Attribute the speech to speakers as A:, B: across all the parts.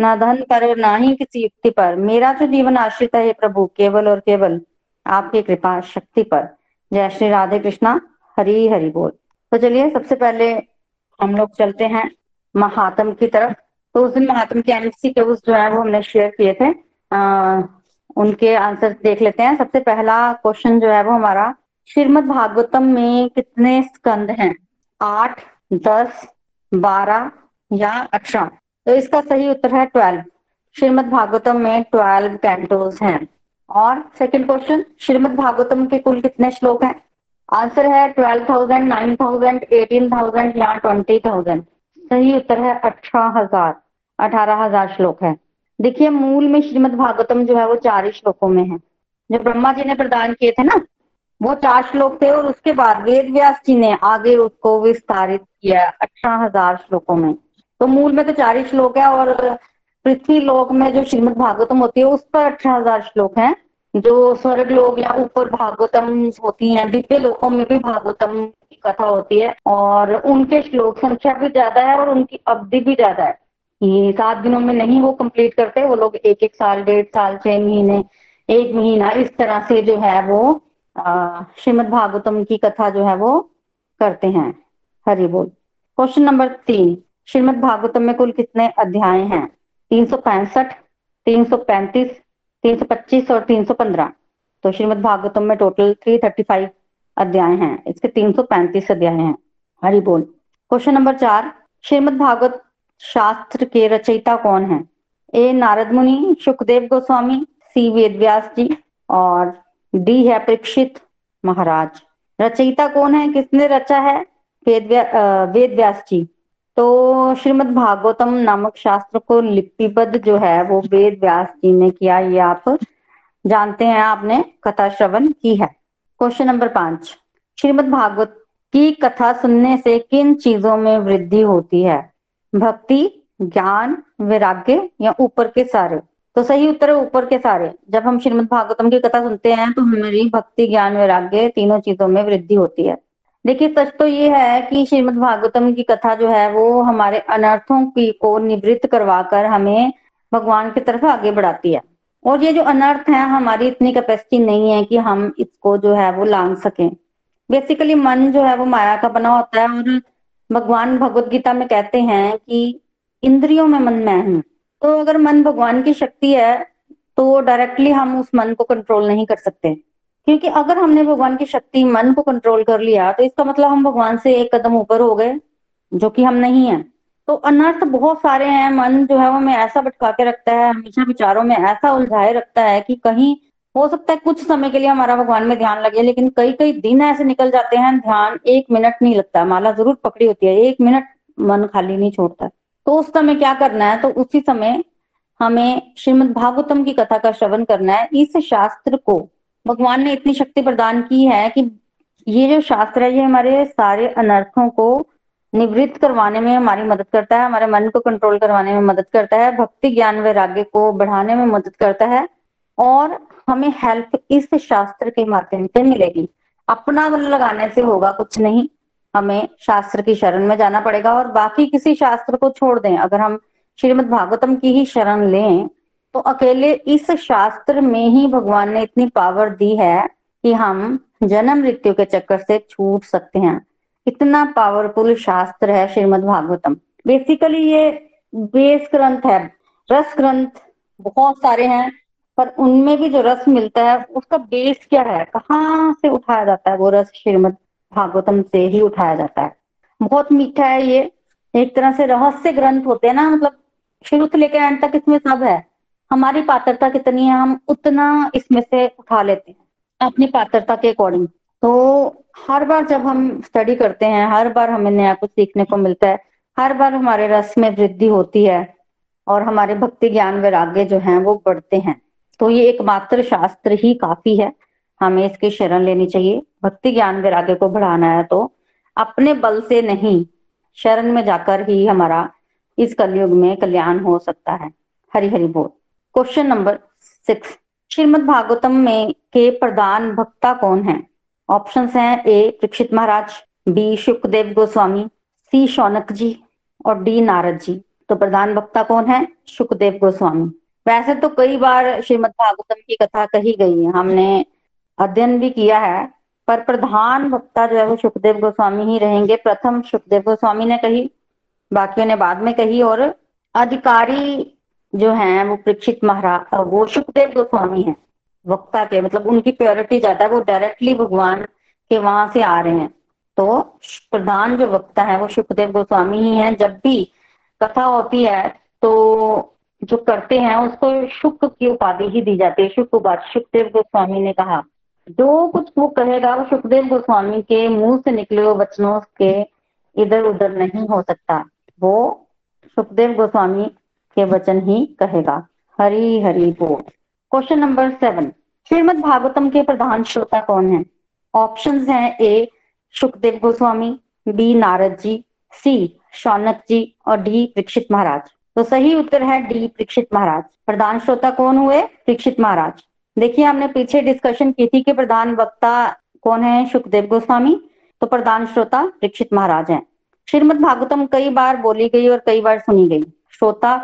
A: न धन पर और ना ही किसी युक्ति पर। मेरा तो जीवन आश्रित है प्रभु केवल और केवल आपकी कृपा शक्ति पर। जय श्री राधे कृष्णा हरी हरि बोल। तो चलिए सबसे पहले हम लोग चलते हैं महात्म की तरफ़। तो उस दिन महात्म के एमसी के उस जो है वो हमने शेयर किए थे। आ, उनके आंसर देख लेते हैं। सबसे पहला क्वेश्चन जो है वो हमारा श्रीमद भागवतम में कितने स्कंद हैं? आठ दस बारह या अठारह? तो इसका सही उत्तर है ट्वेल्व। श्रीमद भागवतम में ट्वेल्व कैंटोज हैं। और सेकंड क्वेश्चन श्रीमद भागवतम के कुल कितने श्लोक हैं? आंसर है twelve thousand nine thousand eighteen thousand या ट्वेंटी थाउज़ेंड सही उत्तर है अठारह हज़ार। अठारह हज़ार श्लोक है। देखिए, मूल में श्रीमद भागवतम जो है वो चार ही श्लोकों में है। जो ब्रह्मा जी ने प्रदान किए थे ना, वो चार श्लोक थे और उसके बाद वेद व्यास जी ने आगे उसको विस्तारित किया अठारह हज़ार श्लोकों में। तो मूल में तो चार ही श्लोक है और पृथ्वी लोक में जो श्रीमद भागवतम होती है, उस पर अठारह हज़ार श्लोक है, जो स्वर्ग लोग या ऊपर भागवतम होती है, दिव्य लोकों में भी भागवतम की कथा होती है, और उनके श्लोक संख्या भी ज़्यादा है और उनकी अवधि भी ज़्यादा है। ये सात दिनों में नहीं वो कंप्लीट करते, वो लोग एक एक साल, डेढ़ साल, छह महीने, एक महीना इस तरह से जो है वो श्रीमद भागवतम की कथा जो है वो करते हैं। हरि बोल। क्वेश्चन नंबर तीन। श्रीमद भागवतम में कुल कितने अध्याय हैं? तीन सौ पैंसठ, तीन सौ पैंतीस 325 और 315 तो श्रीमद भागवतम में टोटल 335 अध्याय हैं। इसके 335 अध्याय हैं। हरि बोल। क्वेश्चन नंबर चार। श्रीमद भागवत शास्त्र के रचयिता कौन है? ए. नारद मुनि, सुखदेव गोस्वामी, सी. वेद व्यास जी और डी. है परीक्षित महाराज। रचयिता कौन है? किसने रचा है? वेद व्यास जी। तो श्रीमद भागवतम नामक शास्त्र को लिपिबद्ध जो है, वो वेद व्यास जी ने किया, ये आप जानते हैं, आपने कथा श्रवण की है। क्वेश्चन नंबर पाँच। श्रीमद भागवत की कथा सुनने से किन चीज़ों में वृद्धि होती है? भक्ति, ज्ञान, वैराग्य या ऊपर के सारे? तो सही उत्तर है ऊपर के सारे। जब हम श्रीमद भागवतम की कथा सुनते हैं तो हमारी भक्ति, ज्ञान, वैराग्य तीनों चीज़ों में वृद्धि होती है। देखिए, सच तो ये है कि श्रीमद भागवतम की कथा जो है, वो हमारे अनर्थों की, को निवृत्त करवाकर हमें भगवान की तरफ़ आगे बढ़ाती है। और ये जो अनर्थ है, हमारी इतनी कैपेसिटी नहीं है कि हम इसको जो है, वो लांग सकें। बेसिकली मन जो है, वो माया का बना होता है और भगवान भगवत गीता में कहते हैं कि इंद्रियों में मन मैं हूँ। तो अगर मन भगवान की शक्ति है तो डायरेक्टली हम उस मन को कंट्रोल नहीं कर सकते। क्योंकि अगर हमने भगवान की शक्ति, मन को कंट्रोल कर लिया तो इसका मतलब हम भगवान से एक कदम ऊपर हो गए, जो कि हम नहीं है। तो अनर्थ बहुत सारे हैं, मन जो है वो हमें ऐसा भटका के रखता है, हमेशा विचारों में ऐसा उलझाए रखता है कि कहीं हो सकता है कुछ समय के लिए हमारा भगवान में ध्यान लगे, लेकिन कई कई दिन ऐसे निकल जाते हैं, ध्यान एक मिनट नहीं लगता, माला ज़रूर पकड़ी होती है, एक मिनट मन खाली नहीं छोड़ता। तो उस समय क्या करना है तो उसी समय हमें श्रीमद भागवतम की कथा का श्रवण करना है, इस शास्त्र को भगवान ने इतनी शक्ति प्रदान की है कि ये जो शास्त्र है, ये हमारे सारे अनर्थों को निवृत्त करवाने में हमारी मदद करता है, हमारे मन को कंट्रोल करवाने में मदद करता है, भक्ति ज्ञान वैराग्य को बढ़ाने में मदद करता है और हमें हेल्प इस शास्त्र के माध्यम से मिलेगी। अपना मन लगाने से होगा कुछ नहीं, हमें शास्त्र की शरण में जाना पड़ेगा और बाकी किसी शास्त्र को छोड़ दें। अगर हम श्रीमद भागवतम की ही शरण लें तो अकेले इस शास्त्र में ही भगवान ने इतनी पावर दी है कि हम जन्म मृत्यु के चक्कर से छूट सकते हैं। इतना पावरफुल शास्त्र है श्रीमद भागवतम। बेसिकली ये बेस ग्रंथ है। रस ग्रंथ बहुत सारे हैं, पर उनमें भी जो रस मिलता है, उसका बेस क्या है? कहाँ से उठाया जाता है वो रस श्रीमद भागवतम से ही उठाया जाता है। बहुत मीठा है ये। एक तरह से रहस्य ग्रंथ होते हैं ना मतलब शुरू से लेकर एंड तक इसमें सब है। हमारी पात्रता कितनी है, हम उतना इसमें से उठा लेते हैं, अपनी पात्रता के अकॉर्डिंग तो हर बार जब हम स्टडी करते हैं, हर बार हमें नया कुछ सीखने को मिलता है, हर बार हमारे रस में वृद्धि होती है और हमारे भक्ति ज्ञान वैराग्य जो हैं, वो बढ़ते हैं। तो ये एकमात्र शास्त्र ही काफ़ी है, हमें इसकी शरण लेनी चाहिए। भक्ति ज्ञान वैराग्य को बढ़ाना है तो अपने बल से नहीं, शरण में जाकर ही हमारा इस कलयुग में कल्याण हो सकता है। हरि हरि बोल। Question number six Shrimad Bhagavatam में के प्रधान भक्ता कौन है? ऑप्शन हैं A Parikshit Maharaj B Shukdev Goswami C Shaunak ji और डी नारद जी। तो प्रधान वक्ता कौन है? सुखदेव गोस्वामी। वैसे तो कई बार श्रीमद भागवतम की कथा कही गई है। हमने अध्ययन भी किया है, पर प्रधान वक्ता जो है वो सुखदेव गोस्वामी ही रहेंगे। प्रथम सुखदेव गोस्वामी ने कही, बाकियों ने बाद में कही और अधिकारी जो है, वो परीक्षित महाराज वो सुखदेव गोस्वामी है। वक्ता के मतलब उनकी प्योरिटी ज़्यादा है, वो डायरेक्टली भगवान के वहाँ से आ रहे हैं। तो प्रधान जो वक्ता है, वो सुखदेव गोस्वामी ही है। जब भी कथा होती है तो जो करते हैं, उसको शुक्र की उपाधि ही दी जाती है। शुक्र उपाधि सुखदेव गोस्वामी ने कहा। जो कुछ वो कहेगा, वो सुखदेव गोस्वामी के मुँह से निकले हुए वचनों के इधर उधर नहीं हो सकता। वो सुखदेव गोस्वामी के वचन ही कहेगा। हरी हरी बोल। Question number seven Shrimad Bhagavatam के प्रधान श्रोता कौन है? ऑप्शन हैं A Sukhdev Goswami B Narad ji C Shaunak ji और डी परीक्षित महाराज। तो सही उत्तर है डी परीक्षित महाराज। प्रधान श्रोता कौन हुए? परीक्षित महाराज। देखिए, हमने पीछे डिस्कशन की थी कि प्रधान वक्ता कौन है? सुखदेव गोस्वामी। तो प्रधान श्रोता दीक्षित महाराज हैं। श्रीमद भागवतम कई बार बोली गई और कई बार सुनी गई। श्रोता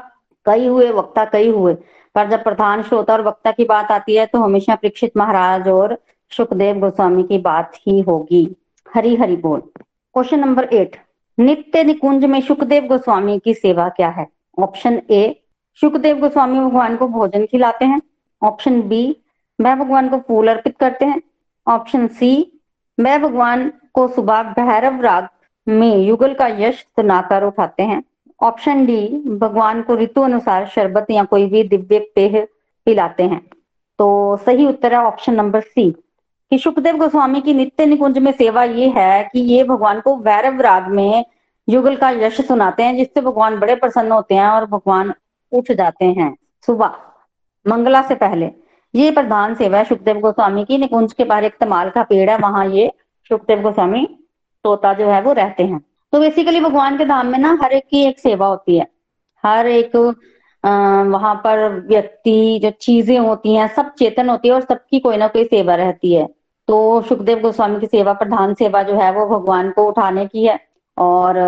A: कई हुए, वक्ता कई हुए। पर जब प्रधान श्रोता और वक्ता की बात आती है तो हमेशा परीक्षित महाराज और सुखदेव गोस्वामी की बात ही होगी। हरी हरि बोल। Question number eight. नित्य निकुंज में सुखदेव गोस्वामी की सेवा क्या है? ऑप्शन ए, सुखदेव गोस्वामी भगवान को भोजन खिलाते हैं। ऑप्शन बी, वह भगवान को फूल अर्पित करते हैं। ऑप्शन सी, वह भगवान को सुबह भैरव राग में युगल का यश सुनाकर उठाते हैं। ऑप्शन डी भगवान को ऋतु अनुसार शरबत या कोई भी दिव्य पेय पिलाते हैं। तो सही उत्तर है ऑप्शन नंबर सी कि सुखदेव गोस्वामी की नित्य निकुंज में सेवा ये है कि ये भगवान को वैरव राग में युगल का यश सुनाते हैं, जिससे भगवान बड़े प्रसन्न होते हैं और भगवान उठ जाते हैं सुबह, मंगला से पहले। ये प्रधान सेवा है सुखदेव गोस्वामी की। निकुंज के बाहर एक तमाल का पेड़ है, वहाँ ये सुखदेव गोस्वामी तोता जो है वो रहते हैं। तो बेसिकली भगवान के धाम में ना हर एक की एक सेवा होती है। हर एक वहाँ पर व्यक्ति जो चीज़ें होती हैं, सब चेतन होती है और सबकी कोई ना कोई सेवा रहती है। तो सुखदेव गोस्वामी की सेवा, प्रधान सेवा जो है वो भगवान को उठाने की है। और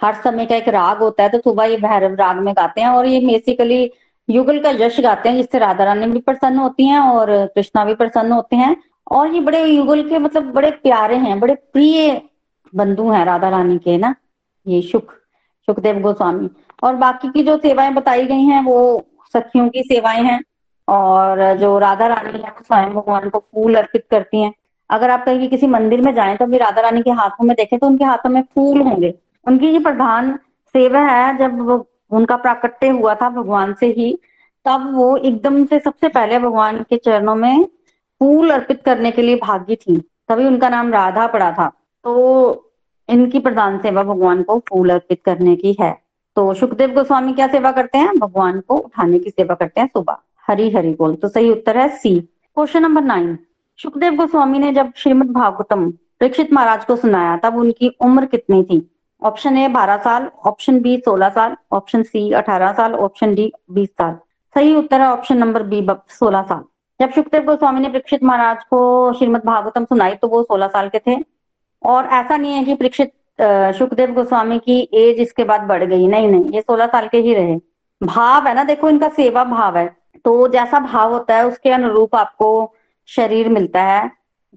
A: हर समय का एक राग होता है तो सुबह ये भैरव राग में गाते हैं और ये बेसिकली युगल का यश गाते हैं, जिससे राधा रानी भी प्रसन्न होती हैं और कृष्णा भी प्रसन्न होते हैं। और ये बड़े युगल के मतलब बड़े प्यारे हैं, बड़े प्रिय बंधु हैं राधा रानी के ना? ये सुख सुखदेव गोस्वामी। और बाकी की जो सेवाएँ बताई गई हैं, वो सखियों की सेवाएँ हैं। और जो राधा रानी है, वो स्वयं भगवान को फूल अर्पित करती हैं। अगर आप कहीं किसी मंदिर में जाएँ तो भी राधा रानी के हाथों में देखें तो उनके हाथों में फूल होंगे। उनकी ये प्रधान सेवा है, जब उनका प्राकट्य हुआ था भगवान से ही, तब वो एकदम से सबसे पहले भगवान के चरणों में फूल अर्पित करने के लिए भागी थी। तभी उनका नाम राधा पड़ा था। तो इनकी प्रधान सेवा भगवान को फूल अर्पित करने की है। तो सुखदेव गोस्वामी क्या सेवा करते हैं? भगवान को उठाने की सेवा करते हैं सुबह। हरी हरी बोल। तो सही उत्तर है C. Question number nine. Sukhdev Goswami ने जब श्रीमद भागवतम परीक्षित महाराज को सुनाया, तब उनकी उम्र कितनी थी? ऑप्शन ए बारह साल, ऑप्शन बी सोलह साल, ऑप्शन सी अठारह साल, ऑप्शन डी बीस साल। सही उत्तर है ऑप्शन नंबर बी सोलह साल। जब सुखदेव गोस्वामी ने परीक्षित महाराज को श्रीमद भागवतम सुनाई तो वो सोलह साल के थे। और ऐसा नहीं है कि परीक्षित सुखदेव गोस्वामी की एज इसके बाद बढ़ गई। नहीं नहीं, ये सोलह साल के ही रहे। भाव है ना, देखो इनका सेवा भाव है। तो जैसा भाव होता है, उसके अनुरूप आपको शरीर मिलता है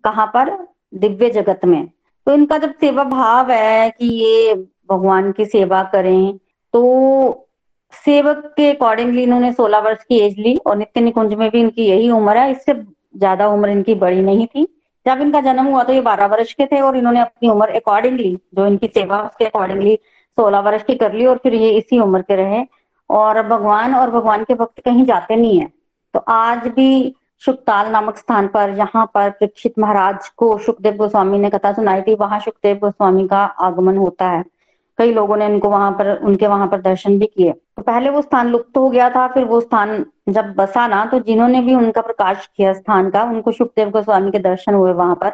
A: कहाँ पर? दिव्य जगत में। तो इनका जब सेवा भाव है कि ये भगवान की सेवा करें तो सेवक के अकॉर्डिंगली इन्होंने 16 वर्ष की एज ली और नित्य निकुंज में भी इनकी यही उम्र है। इससे ज़्यादा उम्र इनकी बड़ी नहीं थी। जब इनका जन्म हुआ तो ये 12 वर्ष के थे और इन्होंने अपनी उम्र अकॉर्डिंगली जो इनकी सेवा उसके अकॉर्डिंगली 16 वर्ष की कर ली और फिर ये इसी उम्र के रहे। और भगवान और भगवान के भक्त कहीं जाते नहीं है। तो आज भी सुखताल नामक स्थान पर यहाँ पर प्रक्षित महाराज को सुखदेव गोस्वामी ने कथा सुनाई थी, वहाँ सुखदेव गोस्वामी का आगमन होता है। कई लोगों ने उनको वहाँ पर, उनके वहाँ पर दर्शन भी किए। तो पहले वो स्थान लुप्त हो गया था, फिर वो स्थान जब बसा ना तो जिन्होंने भी उनका प्रकाश किया स्थान का, उनको सुखदेव गोस्वामी के दर्शन हुए वहाँ पर।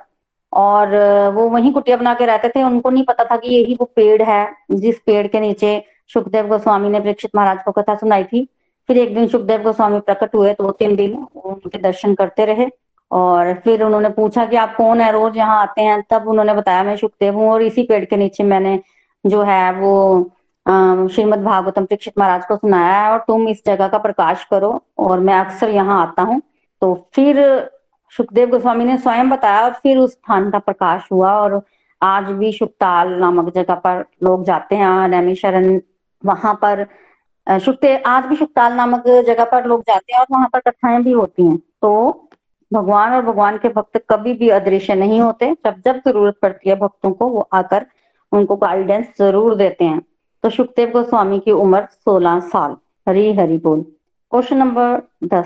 A: और वो वहीं कुटिया बना के रहते थे, उनको नहीं पता था कि यही वो पेड़ है, जिस पेड़ के नीचे सुखदेव गोस्वामी ने परीक्षित महाराज को कथा सुनाई थी। फिर एक दिन सुखदेव गोस्वामी प्रकट हुए दो तीन दिन उनके दर्शन करते रहे। और फिर उन्होंने पूछा कि आप कौन है? रोज यहाँ आते हैं। तब उन्होंने बताया, मैं सुखदेव हूँ और इसी पेड़ के नीचे मैंने जो है वो श्रीमद भागवतम परीक्षित महाराज को सुनाया है और तुम इस जगह का प्रकाश करो और मैं अक्सर यहाँ आता हूँ। तो फिर सुखदेव गोस्वामी ने स्वयं बताया और फिर उस स्थान का प्रकाश हुआ और आज भी सुखताल नामक जगह पर लोग जाते हैं नैमी शरण वहाँ पर सुखदेव आज भी सुखताल नामक जगह पर लोग जाते हैं और वहाँ पर कथाएँ भी होती हैं। तो भगवान और भगवान के भक्त कभी भी अदृश्य नहीं होते। जब जब ज़रूरत पड़ती है भक्तों को वो आकर उनको गाइडेंस ज़रूर देते हैं। तो सुखदेव गोस्वामी की उम्र 16 साल। हरी हरि बोल। क्वेश्चन नंबर 10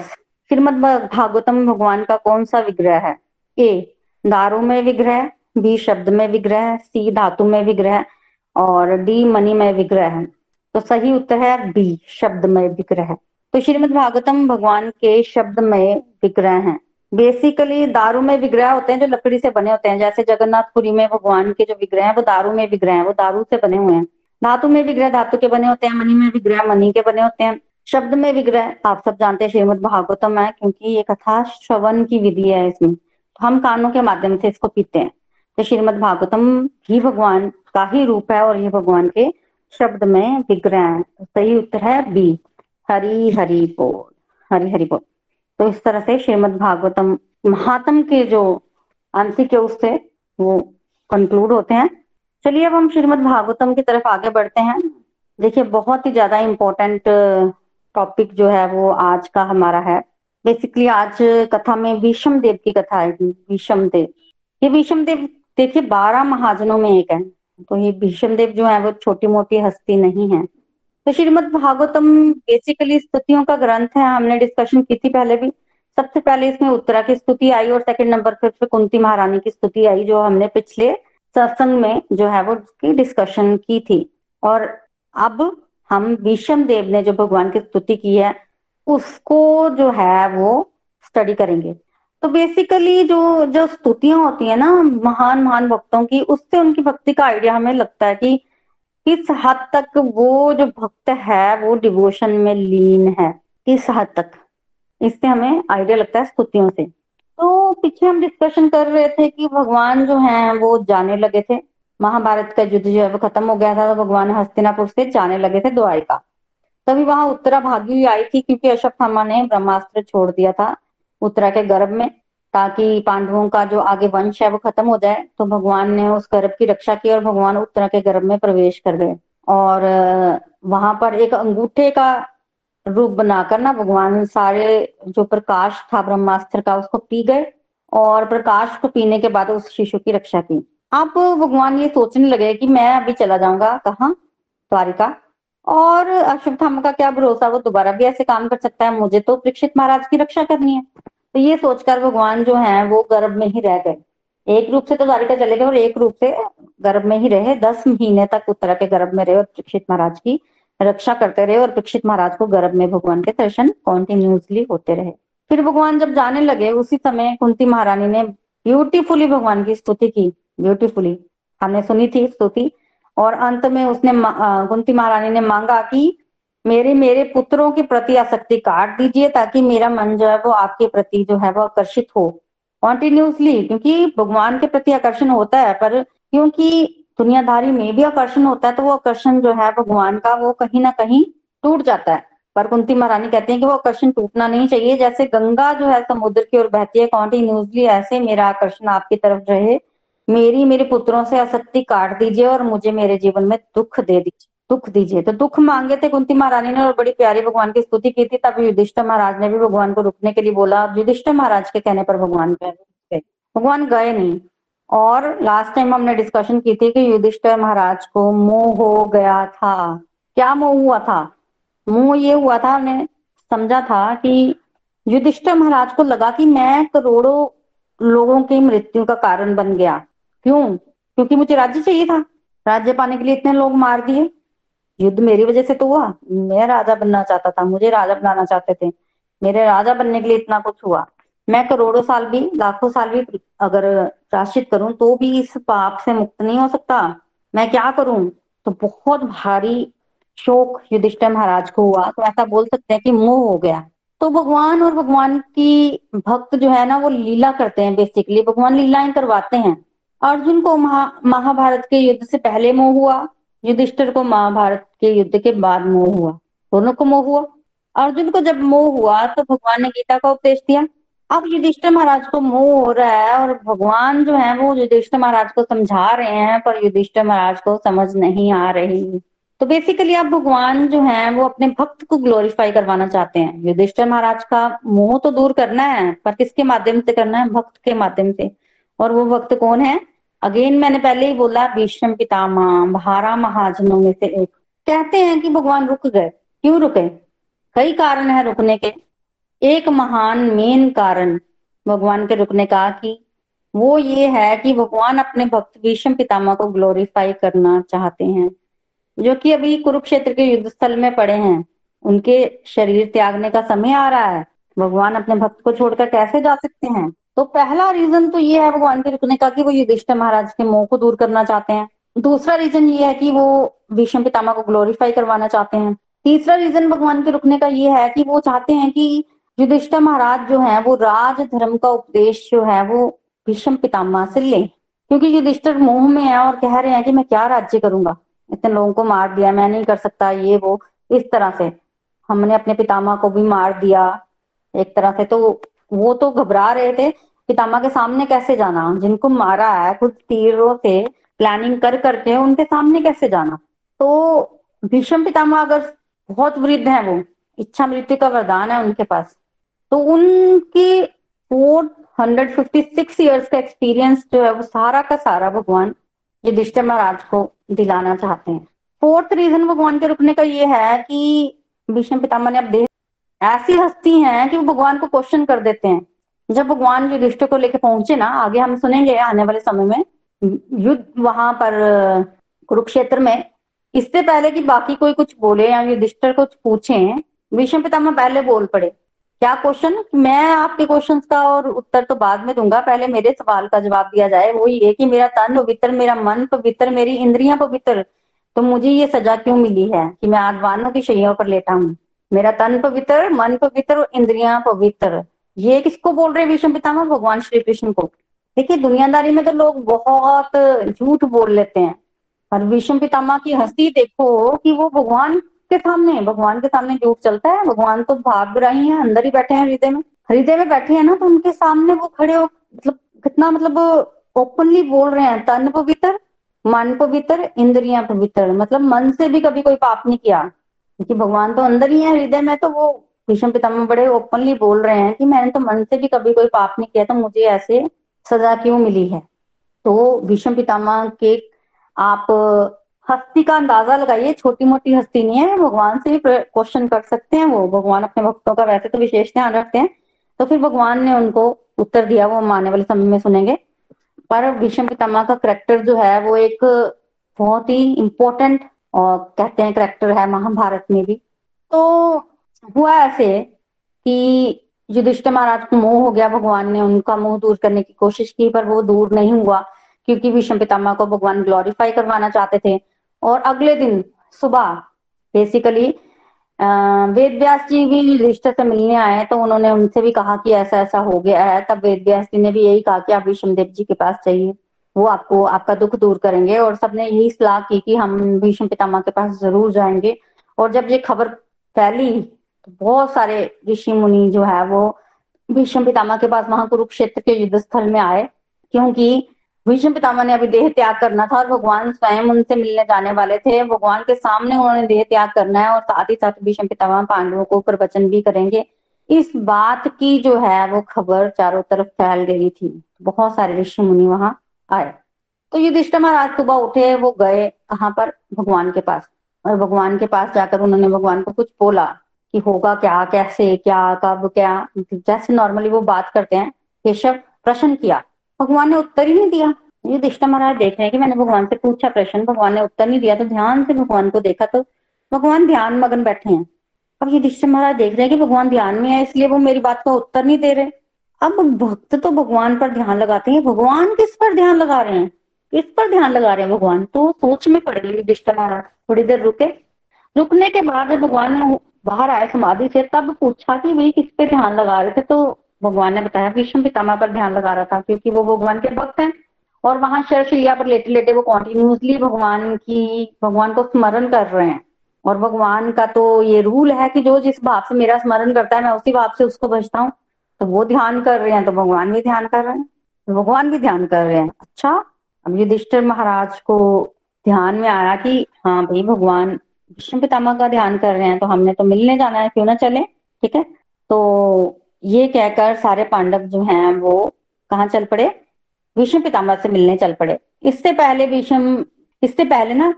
A: श्रीमद भागवतम भगवान का कौन सा विग्रह है? ए, दारू में विग्रह, बी, शब्द में विग्रह, सी, धातु में विग्रह, और डी, मणि में विग्रह है। तो सही उत्तर है बी, शब्द में विग्रह। तो श्रीमद भागवतम भगवान के शब्द में विग्रह हैं। बेसिकली दारू में विग्रह होते हैं जो लकड़ी से बने होते हैं। जैसे जगन्नाथपुरी में भगवान के जो विग्रह है, वो दारू में विग्रह है, वो दारू से बने हुए हैं। धातु में विग्रह, धातु के बने होते हैं मनी में विग्रह मनी के बने होते हैं। शब्द में विग्रह, आप सब जानते हैं श्रीमद भागवतम है, क्योंकि ये कथा श्रवण की विधि है इसमें। तो हम कानों के माध्यम से इसको पीते हैं। तो श्रीमद भागवतम ही भगवान का ही रूप है और ये भगवान के शब्द में विग्रह है। तो सही उत्तर है बी। हरी हरि बोल। हरी हरि बोल। तो इस तरह से श्रीमद भागवतम, महात्म के जो आंशिक है उससे वो कंक्लूड होते हैं। चलिए अब हम श्रीमद भागवतम की तरफ़ आगे बढ़ते हैं। देखिए, बहुत ही ज़्यादा इम्पोर्टेंट टॉपिक जो है वो आज का हमारा है। बेसिकली आज कथा में विषम देव की कथा आएगी विषम देव। ये विषम देव, देखिए, बारह महाजनों में एक है। तो ये भीषम देव जो है, वो छोटी मोटी हस्ती नहीं है। तो श्रीमद भागवतम बेसिकली स्तुतियों का ग्रंथ है, हमने डिस्कशन की थी पहले भी। सबसे पहले इसमें उत्तरा की स्तुति आई और सेकंड नंबर पर फिर कुंती महारानी की स्तुति आई, जो हमने पिछले सत्संग में जो है वो उसकी डिस्कशन की थी। और अब हम विषम देव ने जो भगवान की स्तुति की है, उसको जो है वो स्टडी करेंगे। तो बेसिकली जो जो स्तुतियाँ होती है ना, महान महान भक्तों की, उससे उनकी भक्ति का आइडिया हमें लगता है कि किस हद तक वो जो भक्त है, वो डिवोशन में लीन है? किस हद तक? इससे हमें आइडिया लगता है स्तुतियों से। तो पीछे हम डिस्कशन कर रहे थे कि भगवान जो है, वो जाने लगे थे। महाभारत का युद्ध जो है, वो खत्म हो गया था तो भगवान हस्तिनापुर से जाने लगे थे द्वारिका। तभी वहाँ उत्तरा भागी हुई आई थी, क्योंकि अशोक अश्वत्थामा ने ब्रह्मास्त्र छोड़ दिया था उत्तरा के गर्भ में। ताकि पांडवों का जो आगे वंश है वो खत्म हो जाए तो भगवान ने उस गर्भ की रक्षा की और भगवान उत्तरा के गर्भ में प्रवेश कर गए। और वहाँ पर एक अंगूठे का रूप बनाकर ना भगवान सारे जो प्रकाश था, ब्रह्मास्त्र का, उसको पी गए और प्रकाश को पीने के बाद उस शिशु की रक्षा की। अब भगवान ये सोचने लगे कि मैं अभी चला जाऊँगा कहा? द्वारिका। और अश्वत्थामा का क्या भरोसा? वो दोबारा भी ऐसे काम कर सकता है? मुझे तो परीक्षित महाराज की रक्षा करनी है। तो ये सोचकर भगवान जो है, वो गर्भ में ही रह गए। एक रूप से तो द्वारिका चले गए और एक रूप से गर्भ में ही रहे। दस महीने तक उत्तरा के गर्भ में रहे और परीक्षित महाराज की रक्षा करते रहे और परीक्षित महाराज को गर्भ में भगवान के दर्शन कॉन्टिन्यूसली होते रहे। फिर भगवान जब जाने लगे, उसी समय कुंती महारानी ने ब्यूटीफुली भगवान की स्तुति की। ब्यूटीफुली हमने सुनी थी स्तुति। और अंत में उसने कुंती महारानी ने मांगा कि मेरे मेरे पुत्रों के प्रति आसक्ति काट दीजिए ताकि मेरा मन जो है वो आपके प्रति जो है वो आकर्षित हो। कॉन्टिन्यूसली क्योंकि भगवान के प्रति आकर्षण होता है, पर क्योंकि दुनियादारी में भी आकर्षण होता है तो वो आकर्षण जो है भगवान का वो कहीं ना कहीं टूट जाता है। पर कुंती महारानी कहते हैं कि वो आकर्षण टूटना नहीं चाहिए, जैसे गंगा जो है समुद्र की ओर बहती है कॉन्टिन्यूसली ऐसे मेरा आकर्षण आपकी तरफ़ रहे मेरी, मेरे पुत्रों से आसक्ति काट दीजिए और मुझे मेरे जीवन में दुख दे दीजिए। दुख दीजिए। तो दुख मांगे थे कुंती महारानी ने और बड़ी प्यारी भगवान की स्तुति की थी तब युधिष्ठिर महाराज ने भी भगवान को रुकने के लिए बोला। युधिष्ठिर महाराज के कहने पर भगवान गए। भगवान गए नहीं। और लास्ट टाइम हमने डिस्कशन की थी कि युधिष्ठिर महाराज को मोह हो गया था। क्या मोह हुआ था? मोह ये हुआ था, हमने समझा था कि युधिष्ठिर महाराज को लगा कि मैं करोड़ों लोगों की मृत्यु का कारण बन गया। क्यों? क्योंकि मुझे राज्य चाहिए था। राज्य पाने के लिए इतने लोग मार दिए। युद्ध मेरी वजह से तो हुआ। मैं राजा बनना चाहता था, मुझे राजा बनाना चाहते थे। मेरे राजा बनने के लिए इतना कुछ हुआ। मैं करोड़ों साल भी, लाखों साल भी अगर प्राश्चित करूँ तो भी इस पाप से मुक्त नहीं हो सकता। मैं क्या करूँ? तो बहुत भारी शोक युधिष्ठिर महाराज को हुआ। तो ऐसा बोल सकते हैं कि मोह हो गया। तो भगवान और भगवान की भक्त जो है ना, वो लीला करते हैं बेसिकली भगवान लीलाएँ करवाते हैं। अर्जुन को महा, महाभारत के युद्ध से पहले मोह हुआ। युधिष्ठिर को महाभारत के युद्ध के बाद मोह हुआ। दोनों को मोह हुआ। अर्जुन को जब मोह हुआ तो भगवान ने गीता का उपदेश दिया। अब युधिष्ठिर महाराज को मोह हो रहा है और भगवान जो है वो युधिष्ठिर महाराज को समझा रहे हैं, पर युधिष्ठिर महाराज को समझ नहीं आ रही। तो बेसिकली आप भगवान जो है वो अपने भक्त को ग्लोरीफाई करवाना चाहते हैं। युधिष्ठिर महाराज का मोह तो दूर करना है, पर किसके माध्यम से करना है? भक्त के माध्यम से। और वो भक्त कौन है? अगेन मैंने पहले ही बोला, भीष्म पितामा भारा महाजनों में से एक। कहते हैं कि भगवान रुक गए। क्यों रुके? कई कारण है रुकने के। एक महान, मेन कारण भगवान के रुकने का कि वो ये है कि भगवान अपने भक्त भीष्म पितामा को ग्लोरीफाई करना चाहते हैं। जो कि अभी कुरुक्षेत्र के युद्ध स्थल में पड़े हैं। उनके शरीर त्यागने का समय आ रहा है। भगवान अपने भक्त को छोड़कर कैसे जा सकते हैं? तो पहला रीजन तो ये है भगवान के रुकने का कि वो युधिष्ठिर महाराज के मोह को दूर करना चाहते हैं। दूसरा रीजन ये है कि वो भीष्म पितामा को ग्लोरीफाई करवाना चाहते हैं। तीसरा रीजन भगवान के रुकने का ये है कि वो चाहते हैं कि युधिष्ठिर महाराज जो है, वो राज धर्म का उपदेश जो है, वो भीष्म पितामा से ले। क्योंकि युधिष्ठिर मोह में है और कह रहे हैं कि मैं क्या राज्य करूँगा? इतने लोगों को मार दिया, मैं नहीं कर सकता, ये, वो, इस तरह से। हमने अपने पितामा को भी मार दिया, एक तरह से। तो वो तो घबरा रहे थे पितामा के सामने कैसे जाना? जिनको मारा है, कुछ तीरों से प्लानिंग कर करके उनके सामने कैसे जाना? तो भीष्म पितामा अगर बहुत वृद्ध है वो, इच्छा मृत्यु का वरदान है उनके पास तो उनकी four hundred fifty six years का एक्सपीरियंस जो है वो सारा का सारा भगवान युधिष्ठिर महाराज को दिलाना चाहते हैं। फोर्थ रीजन भगवान के रुकने का ये है कि भीष्म पितामह ने अब देख ऐसी हस्ती हैं कि वो भगवान को क्वेश्चन कर देते हैं। जब भगवान युधिष्ठिर को लेके पहुँचे ना, आगे हम सुनेंगे आने वाले समय में, युद्ध वहाँ पर, कुरुक्षेत्र में, इससे पहले कि बाकी कोई कुछ बोले या युधिष्ठिर कुछ पूछे, भीष्म पितामह पहले बोल पड़े। क्या क्वेश्चन मैं आपके क्वेश्चन का और उत्तर तो बाद में दूँगा, पहले मेरे सवाल का जवाब दिया जाए। वो ये कि मेरा तन पवित्र, मेरा मन पवित्र, मेरी इंद्रियाँ पवित्र तो मुझे ये सजा क्यों मिली है कि मैं आदवानों की शैयों पर लेटा हूँ? मेरा तन पवित्र, मन पवित्र और इंद्रिया पवित्र। ये किसको बोल रहे विष्णु पितामह भगवान श्री कृष्ण को। देखिए, दुनियादारी में तो लोग बहुत झूठ बोल लेते हैं। और विष्णु पितामह की हँसी देखो कि वो भगवान के सामने, भगवान के सामने झूठ चलता है। भगवान तो भाग रही है, अंदर ही बैठे हैं हृदय में। हृदय में बैठे हैं ना तो उनके सामने वो खड़े हो मतलब कितना मतलब ओपनली बोल रहे हैं। तन पवित्र, मन पवित्र, इंद्रिया पवित्र। मतलब मन से भी कभी कोई पाप नहीं किया। क्योंकि भगवान तो अंदर ही है हृदय में तो वो भीष्म पितामह बड़े ओपनली बोल रहे हैं कि मैंने तो मन से भी कभी कोई पाप नहीं किया तो मुझे ऐसे सजा क्यों मिली है? तो भीष्म पितामह के आप हस्ती का अंदाज़ा लगाइए छोटी मोटी हस्ती नहीं है, भगवान से भी क्वेश्चन कर सकते हैं वो, भगवान अपने भक्तों का वैसे तो विशेष ध्यान रखते हैं तो फिर भगवान ने उनको उत्तर दिया, वो हम आने वाले समय में सुनेंगे। पर भीष्म पितामह का करेक्टर जो है, वो एक बहुत ही इम्पोर्टेंट और कहते हैं करेक्टर है महाभारत में भी। तो हुआ ऐसे कि युधिष्ठिर महाराज को मोह हो गया, भगवान ने उनका मोह दूर करने की कोशिश की, पर वो दूर नहीं हुआ, क्योंकि भीष्म पितामह को भगवान ग्लोरीफाई करवाना चाहते थे। और अगले दिन सुबह बेसिकली वेद व्यास जी भी युधिष्ठिर से मिलने आए तो उन्होंने उनसे भी कहा कि ऐसा ऐसा हो गया है, तब वेद व्यास जी ने भी यही कहा कि आप विष्णुदेव जी के पास चाहिए वो आपको, आपका दुख दूर करेंगे। और सबने यही सलाह की कि हम भीष्म पितामह के पास ज़रूर जाएँगे। और जब ये खबर फैली तो बहुत सारे ऋषि मुनि जो है, वो भीष्म पितामह के पास वहाँ कुरुक्षेत्र के युद्ध स्थल में आए, क्योंकि भीष्म पितामह ने अभी देह त्याग करना था और भगवान स्वयं उनसे मिलने जाने वाले थे। भगवान के सामने उन्होंने देह त्याग करना है और साथ ही साथ भीष्म पितामह पांडवों को प्रवचन भी करेंगे। इस बात की जो है, वो खबर चारों तरफ़ फैल गई थी। बहुत सारे ऋषि मुनि वहाँ आए। तो युधिष्ठिर महाराज सुबह उठे, वो गए कहाँ पर? भगवान के पास। और भगवान के पास जाकर उन्होंने भगवान को कुछ बोला। कि होगा क्या, कैसे, क्या, कब, क्या? जैसे नॉर्मली वो बात करते हैं, केशव प्रश्न किया, भगवान ने उत्तर ही नहीं दिया। युधिष्ठिर महाराज देख रहे हैं कि मैंने भगवान से पूछा प्रश्न, भगवान ने उत्तर नहीं दिया तो ध्यान से भगवान को देखा तो भगवान ध्यान मगन बैठे हैं। अब युधिष्ठिर महाराज देख रहे हैं कि भगवान ध्यान में है, इसलिए वो मेरी बात का उत्तर नहीं दे रहे। अब भक्त तो भगवान पर ध्यान लगाते हैं, भगवान किस पर ध्यान लगा रहे हैं? किस पर ध्यान लगा रहे हैं भगवान? तो सोच में पड़ गई युधिष्ठिर महाराज, थोड़ी देर रुके। रुकने के बाद भगवान बाहर आए समाधि से तब पूछा कि भाई किस पे ध्यान लगा रहे थे? तो भगवान ने बताया विष्णु पितामा पर ध्यान लगा रहा था, क्योंकि वो भगवान के भक्त हैं। और वहाँ शरशैया पर लेटे लेटे वो कॉन्टिन्यूसली भगवान की, भगवान को स्मरण कर रहे हैं। और भगवान का तो ये रूल है कि जो जिस भाव से मेरा स्मरण करता है, मैं उसी भाव से उसको बचता हूँ। तो वो ध्यान कर रहे हैं तो भगवान भी ध्यान कर रहे हैं तो भगवान भी ध्यान कर रहे हैं। अच्छा अब युधिष्ठिर महाराज को ध्यान में आया कि हाँ भाई, भगवान विष्णु पितामह का ध्यान कर रहे हैं तो हमने तो मिलने जाना है, क्यों ना चले? ठीक है? तो ये कहकर सारे पांडव जो हैं, वो कहाँ चल पड़े? विष्णु पितामह से मिलने चल पड़े। इससे पहले विष्णु, इससे पहले ना,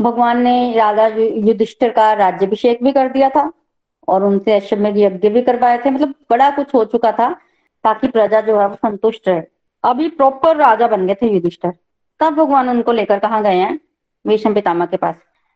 A: भगवान ने राजा युधिष्ठिर का राज्यभिषेक भी कर दिया था, और उनसे अश्वमेध यज्ञ भी करवाए थे। मतलब बड़ा कुछ हो चुका था, ताकि प्रजा जो है, वो संतुष्ट रहे। अभी प्रॉपर राजा बन गए थे युधिष्ठिर। तब भगवान उनको लेकर कहाँ गए हैं? विष्णु पितामह के पास।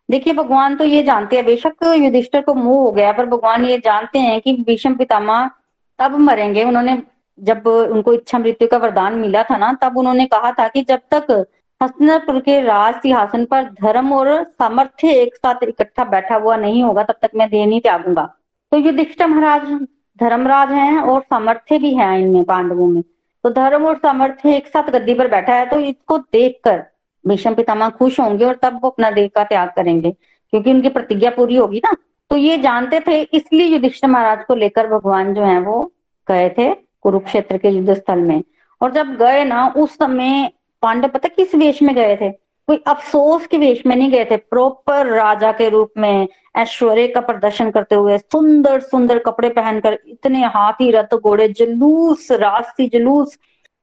A: देखिए, भगवान तो ये जानते हैं, बेशक युधिष्ठिर को मुँह हो गया, पर भगवान ये जानते हैं कि विषम पितामह तब मरेंगे। उन्होंने जब उनको इच्छा मृत्यु का वरदान मिला था ना, तब उन्होंने कहा था कि जब तक हसनपुर के राज सिंहासन पर धर्म और सामर्थ्य एक साथ इकट्ठा बैठा हुआ नहीं होगा, तब तक मैं देह नहीं त्यागूँगा। तो युधिष्ठिर महाराज धर्मराज हैं और सामर्थ्य भी है इनमें, पांडवों में। तो धर्म और सामर्थ्य एक साथ गद्दी पर बैठा है तो इसको देखकर भीष्म पितामह खुश होंगे और तब वो अपना देह का त्याग करेंगे। क्योंकि उनकी प्रतिज्ञा पूरी होगी ना। तो ये जानते थे, इसलिए युधिष्ठिर महाराज को लेकर भगवान जो है वो गए थे कुरुक्षेत्र के युद्ध स्थल में। और जब गए ना, उस समय पांडव पता किस वेश में गए थे? कोई अफसोस के वेश में नहीं गए थे। प्रॉपर राजा के रूप में, ऐश्वर्य का प्रदर्शन करते हुए सुंदर सुंदर कपड़े पहनकर, इतने हाथी रथ घोड़े, जुलूस रास्ती जुलूस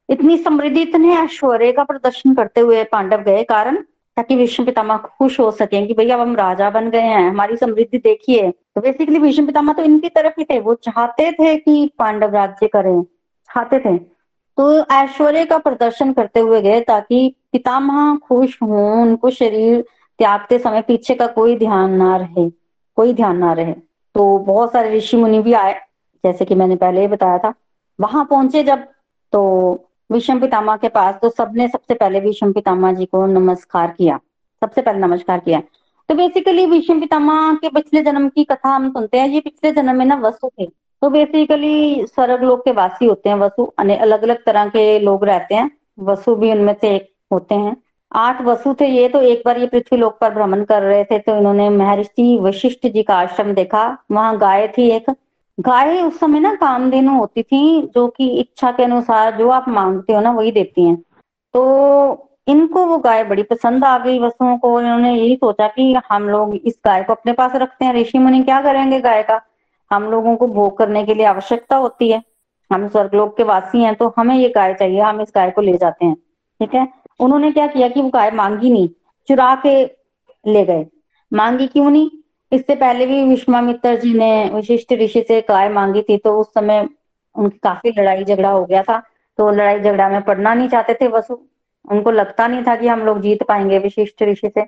A: इतनी समृद्धि, इतने ऐश्वर्य का प्रदर्शन करते हुए पांडव गए कारण, ताकि विष्णु पितामह खुश हो सके कि भैया, अब हम राजा बन गए हैं, हमारी समृद्धि देखिए। तो बेसिकली विष्णु पितामह तो इनकी तरफ़ ही थे, वो चाहते थे कि पांडव राज्य करें, चाहते थे। तो ऐश्वर्य का प्रदर्शन करते हुए गए, ताकि पितामह खुश हों, उनको शरीर त्यागते समय पीछे का कोई ध्यान ना रहे, कोई ध्यान ना रहे। तो बहुत सारे ऋषि मुनि भी आए, जैसे कि मैंने पहले ही बताया था। वहाँ पहुँचे जब तो विषम पितामा के पास तो सबने सबसे पहले विषम पितामा जी को नमस्कार किया। सबसे पहले नमस्कार किया। तो बेसिकली विषम पितामह के पिछले जन्म की कथा हम सुनते हैं। ये पिछले जन्म में ना वसु थे। तो बेसिकली स्वर्ग लोग के वासी होते हैं वसु अलग अलग तरह के लोग रहते हैं। वसु भी उनमें से एक होते हैं। आठ वसु थे ये तो एक बार ये पृथ्वी लोक पर भ्रमण कर रहे थे तो इन्होंने महर्षि वशिष्ठ जी का आश्रम देखा। वहाँ गाय थी एक। गाय उस समय ना काम कामधेनु होती थी, जो कि इच्छा के अनुसार जो आप मांगते हो ना, वही देती हैं। तो इनको वो गाय बड़ी पसंद आ गई वसुओं को, इन्होंने यही सोचा कि हम लोग इस गाय को अपने पास रखते हैं। ऋषि मुनि क्या करेंगे गाय का? हम लोगों को भोग करने के लिए आवश्यकता होती है। हम स्वर्गलोक के वासी हैं तो हमें ये गाय चाहिए, हम इस गाय को ले जाते हैं। ठीक है? उन्होंने क्या किया कि वो गाय मांगी नहीं, चुरा के ले गए। मांगी क्यों नहीं? इससे पहले भी विश्वामित्र जी ने विशिष्ट ऋषि से गाय मांगी थी तो उस समय उनकी काफ़ी लड़ाई झगड़ा हो गया था। तो लड़ाई झगड़ा में पढ़ना नहीं चाहते थे, वसु उनको लगता नहीं था कि हम लोग जीत पाएँगे विशिष्ट ऋषि से।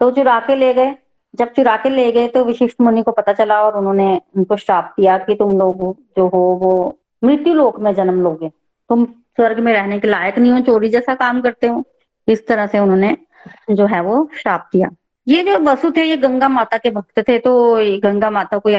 A: तो चुरा के ले गए। जब चुरा के ले गए तो विशिष्ट मुनि को पता चला और उन्होंने उनको श्राप दिया कि तुम लोग जो हो, वो मृत्यु लोक में जन्म लोगे। तुम स्वर्ग में रहने के लायक नहीं हो, चोरी जैसा काम करते हो। इस तरह से उन्होंने जो है वो श्राप दिया। ये जो वसु थे ये गंगा माता के भक्त थे तो गंगा माता को,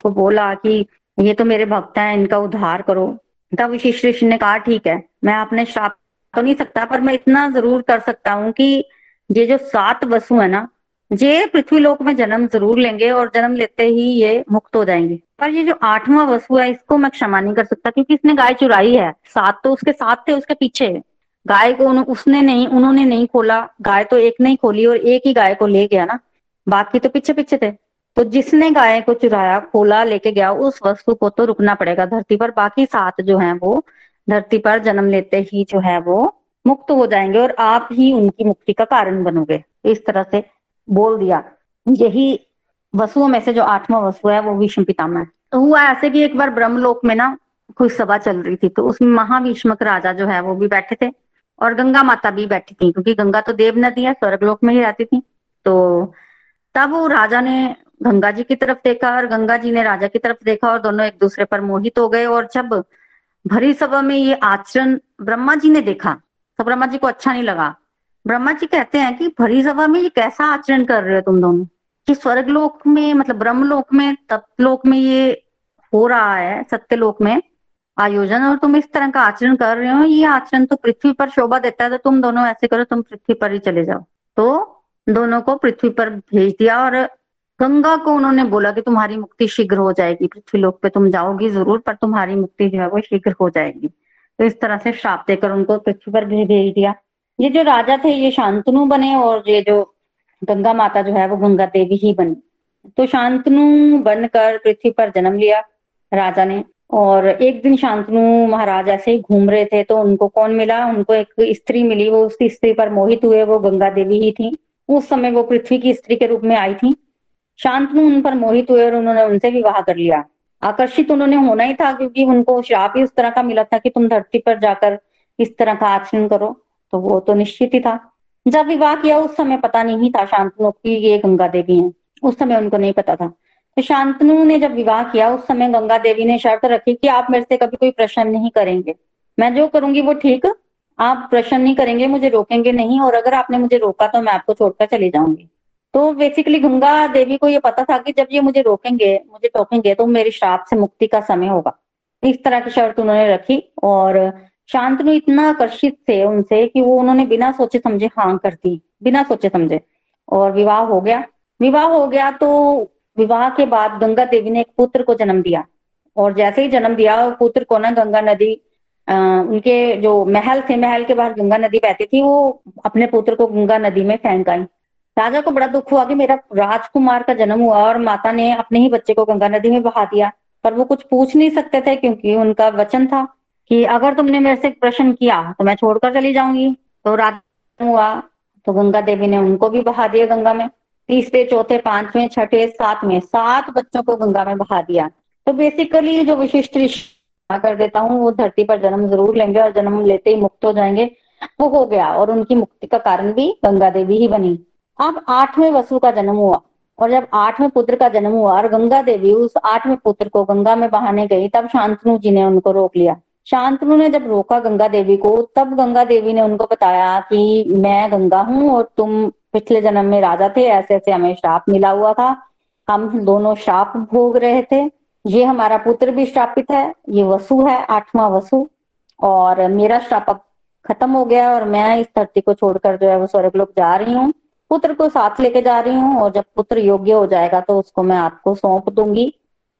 A: को बोला कि ये तो मेरे भक्त हैं इनका उद्धार करो। तब विशिष्ट ऋषि ने कहा ठीक है मैं अपने श्राप तो नहीं सकता पर मैं इतना ज़रूर कर सकता हूँ कि ये जो सात वसु है ना ये पृथ्वी लोक में जन्म ज़रूर लेंगे और जन्म लेते ही ये मुक्त हो जाएँगे। पर ये जो आठवां वसु है इसको मैं क्षमा नहीं कर सकता क्योंकि इसने गाय चुराई है। सात तो उसके साथ थे उसके पीछे। गाय को उसने नहीं, उन्होंने नहीं खोला। गाय तो एक नहीं खोली और एक ही गाय को ले गया ना। बाकी तो पीछे पीछे थे। तो जिसने गाय को चुराया, खोला, लेके गया, उस वस्तु को तो रुकना पड़ेगा धरती पर। बाकी सात जो है वो धरती पर जन्म लेते ही जो है वो मुक्त हो जाएँगे और आप ही उनकी मुक्ति का कारण बनोगे। इस तरह से बोल दिया। यही वसुओं में से जो आठवां वसु है, वो विष्णु पितामह है। तो हुआ ऐसे कि एक बार ब्रह्मलोक में ना कोई सभा चल रही थी तो उसमें महाविष्मक राजा जो है वो भी बैठे थे। और गंगा माता भी बैठी थी, क्योंकि गंगा तो देव नदी है, स्वर्गलोक में ही रहती थी। तो तब राजा ने गंगा जी की तरफ़ देखा और गंगा जी ने राजा की तरफ़ देखा और दोनों एक दूसरे पर मोहित हो गए और जब भरी सभा में ये आचरण ब्रह्मा जी ने देखा तो ब्रह्मा जी को अच्छा नहीं लगा। ब्रह्मा जी कहते हैं कि भरी सभा में ये कैसा आचरण कर रहे हो तुम दोनों? कि स्वर्गलोक में मतलब ब्रह्मलोक में तत्लोक में ये हो रहा है, सत्यलोक में आयोजन और तुम इस तरह का आचरण कर रहे हो, ये आचरण तो पृथ्वी पर शोभा देता है तो तुम दोनों ऐसे करो, तुम पृथ्वी पर ही चले जाओ। तो दोनों को पृथ्वी पर भेज दिया और गंगा को उन्होंने बोला कि तुम्हारी मुक्ति शीघ्र हो जाएगी पृथ्वी लोक पे तुम जाओगी ज़रूर, पर तुम्हारी मुक्ति जो है वो शीघ्र हो जाएगी। तो इस तरह से श्राप देकर उनको पृथ्वी पर भेज दिया। ये जो राजा थे, ये शांतनु बने और ये जो गंगा माता जो है वो गंगा देवी ही बनी। तो शांतनु बनकर पृथ्वी पर जन्म लिया राजा ने। और एक दिन शांतनु महाराज ऐसे ही घूम रहे थे तो उनको कौन मिला? उनको एक स्त्री मिली। वो उस स्त्री पर मोहित हुए, वो गंगा देवी ही थी। उस समय वो पृथ्वी की स्त्री के रूप में आई थी। शांतनु उन पर मोहित हुए और उन्होंने उनसे विवाह कर लिया। आकर्षित उन्होंने होना ही था, क्योंकि उनको श्राप ही उस तरह का मिला था कि तुम धरती पर जाकर इस तरह का आचरण करो। तो वो तो निश्चित ही था। जब विवाह किया, उस समय पता नहीं था शांतनु की ये गंगा देवी है। उस समय उनको नहीं पता था। शांतनु ने जब विवाह किया, उस समय गंगा देवी ने शर्त रखी कि आप मेरे से कभी कोई प्रश्न नहीं करेंगे। मैं जो करूँगी वो ठीक, आप प्रश्न नहीं करेंगे, मुझे रोकेंगे नहीं, और अगर आपने मुझे रोका तो मैं आपको छोड़कर चली जाऊँगी। तो बेसिकली गंगा देवी को ये पता था कि जब ये मुझे रोकेंगे, मुझे टोकेंगे तो मेरे श्राप से मुक्ति का समय होगा। इस तरह की शर्त उन्होंने रखी, और शांतनु इतना आकर्षित थे उनसे कि वो उन्होंने बिना सोचे समझे हाँ कर दी, बिना सोचे समझे, और विवाह हो गया। विवाह हो गया तो विवाह के बाद गंगा देवी ने एक पुत्र को जन्म दिया। और जैसे ही जन्म दिया पुत्र को ना गंगा नदी आ, उनके जो महल थे महल के बाहर गंगा नदी बहती थी वो अपने पुत्र को गंगा नदी में फेंक आई राजा को बड़ा दुख हुआ कि मेरा राजकुमार का जन्म हुआ और माता ने अपने ही बच्चे को गंगा नदी में बहा दिया। पर वो कुछ पूछ नहीं सकते थे क्योंकि उनका वचन था कि अगर तुमने मेरे से प्रश्न किया तो मैं छोड़कर चली जाऊँगी। तो राजा हुआ तो गंगा देवी ने उनको भी बहा दिया गंगा में। तीसरे, चौथे, पाँचवें, छठे, सातवें, सात बच्चों को गंगा में बहा दिया। तो बेसिकली जो विशिष्ट ऋषि कर देता हूँ, वो धरती पर जन्म ज़रूर लेंगे और जन्म लेते ही मुक्त हो जाएँगे। वो हो गया और उनकी मुक्ति का कारण भी गंगा देवी ही बनी। अब आठवें वसु का जन्म हुआ और जब आठवें पुत्र का जन्म हुआ और गंगा देवी उस आठवें पुत्र को गंगा में बहाने गई, तब शांतनु जी ने उनको रोक लिया। शांतनु ने जब रोका गंगा देवी को, तब गंगा देवी ने उनको बताया कि मैं गंगा हूँ और तुम पिछले जन्म में राजा थे ऐसे ऐसे हमें श्राप मिला हुआ था। हम दोनों श्राप भोग रहे थे। ये हमारा पुत्र भी श्रापित है, ये वसु है, आठवां वसु। और मेरा श्राप अब खत्म हो गया और मैं इस धरती को छोड़कर जो है वो स्वर्ग लोग जा रही हूँ। पुत्र को साथ लेके जा रही हूँ और जब पुत्र योग्य हो जाएगा तो उसको मैं आपको सौंप दूँगी।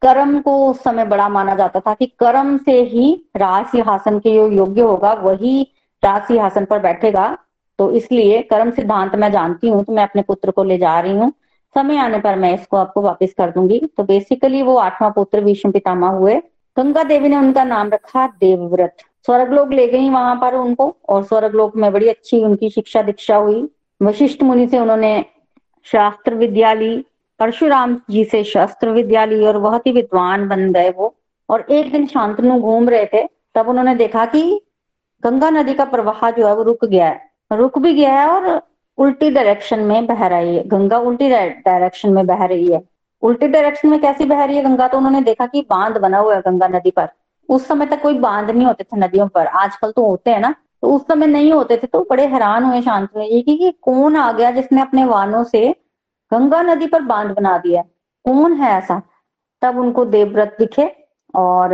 A: कर्म को उस समय बड़ा माना जाता था कि कर्म से ही राज सिंहासन के जो योग्य होगा, वही राज सिंहासन पर बैठेगा। तो इसलिए कर्म सिद्धांत मैं जानती हूँ तो मैं अपने पुत्र को ले जा रही हूँ। समय आने पर मैं इसको आपको वापस कर दूँगी। तो बेसिकली वो आठवां पुत्र विष्णु पितामा हुए। गंगा देवी ने उनका नाम रखा देवव्रत। स्वर्ग लोग ले गई वहाँ पर उनको, और स्वर्ग लोग में बड़ी अच्छी उनकी शिक्षा दीक्षा हुई। वशिष्ठ मुनि से उन्होंने शास्त्र विद्या ली। परशुराम जी से शस्त्र विद्या ली और बहुत ही विद्वान बन गए वो। और एक दिन शांतनु घूम रहे थे, तब उन्होंने देखा कि गंगा नदी का प्रवाह जो है वो रुक गया है। रुक भी गया है और उल्टी डायरेक्शन में बह रही है। गंगा उल्टी डायरेक्शन में बह रही है। उल्टी डायरेक्शन में कैसी बह रही है गंगा? तो उन्होंने देखा कि बाँध बना हुआ है गंगा नदी पर। उस समय तक कोई बाँध नहीं होते थे नदियों पर। आजकल तो होते हैं ना। तो उस समय नहीं होते थे तो बड़े हैरान हुए शांत हुए ये कि कौन आ गया जिसने अपने वाहनों से गंगा नदी पर बाँध बना दिया। कौन है ऐसा? तब उनको देवव्रत दिखे और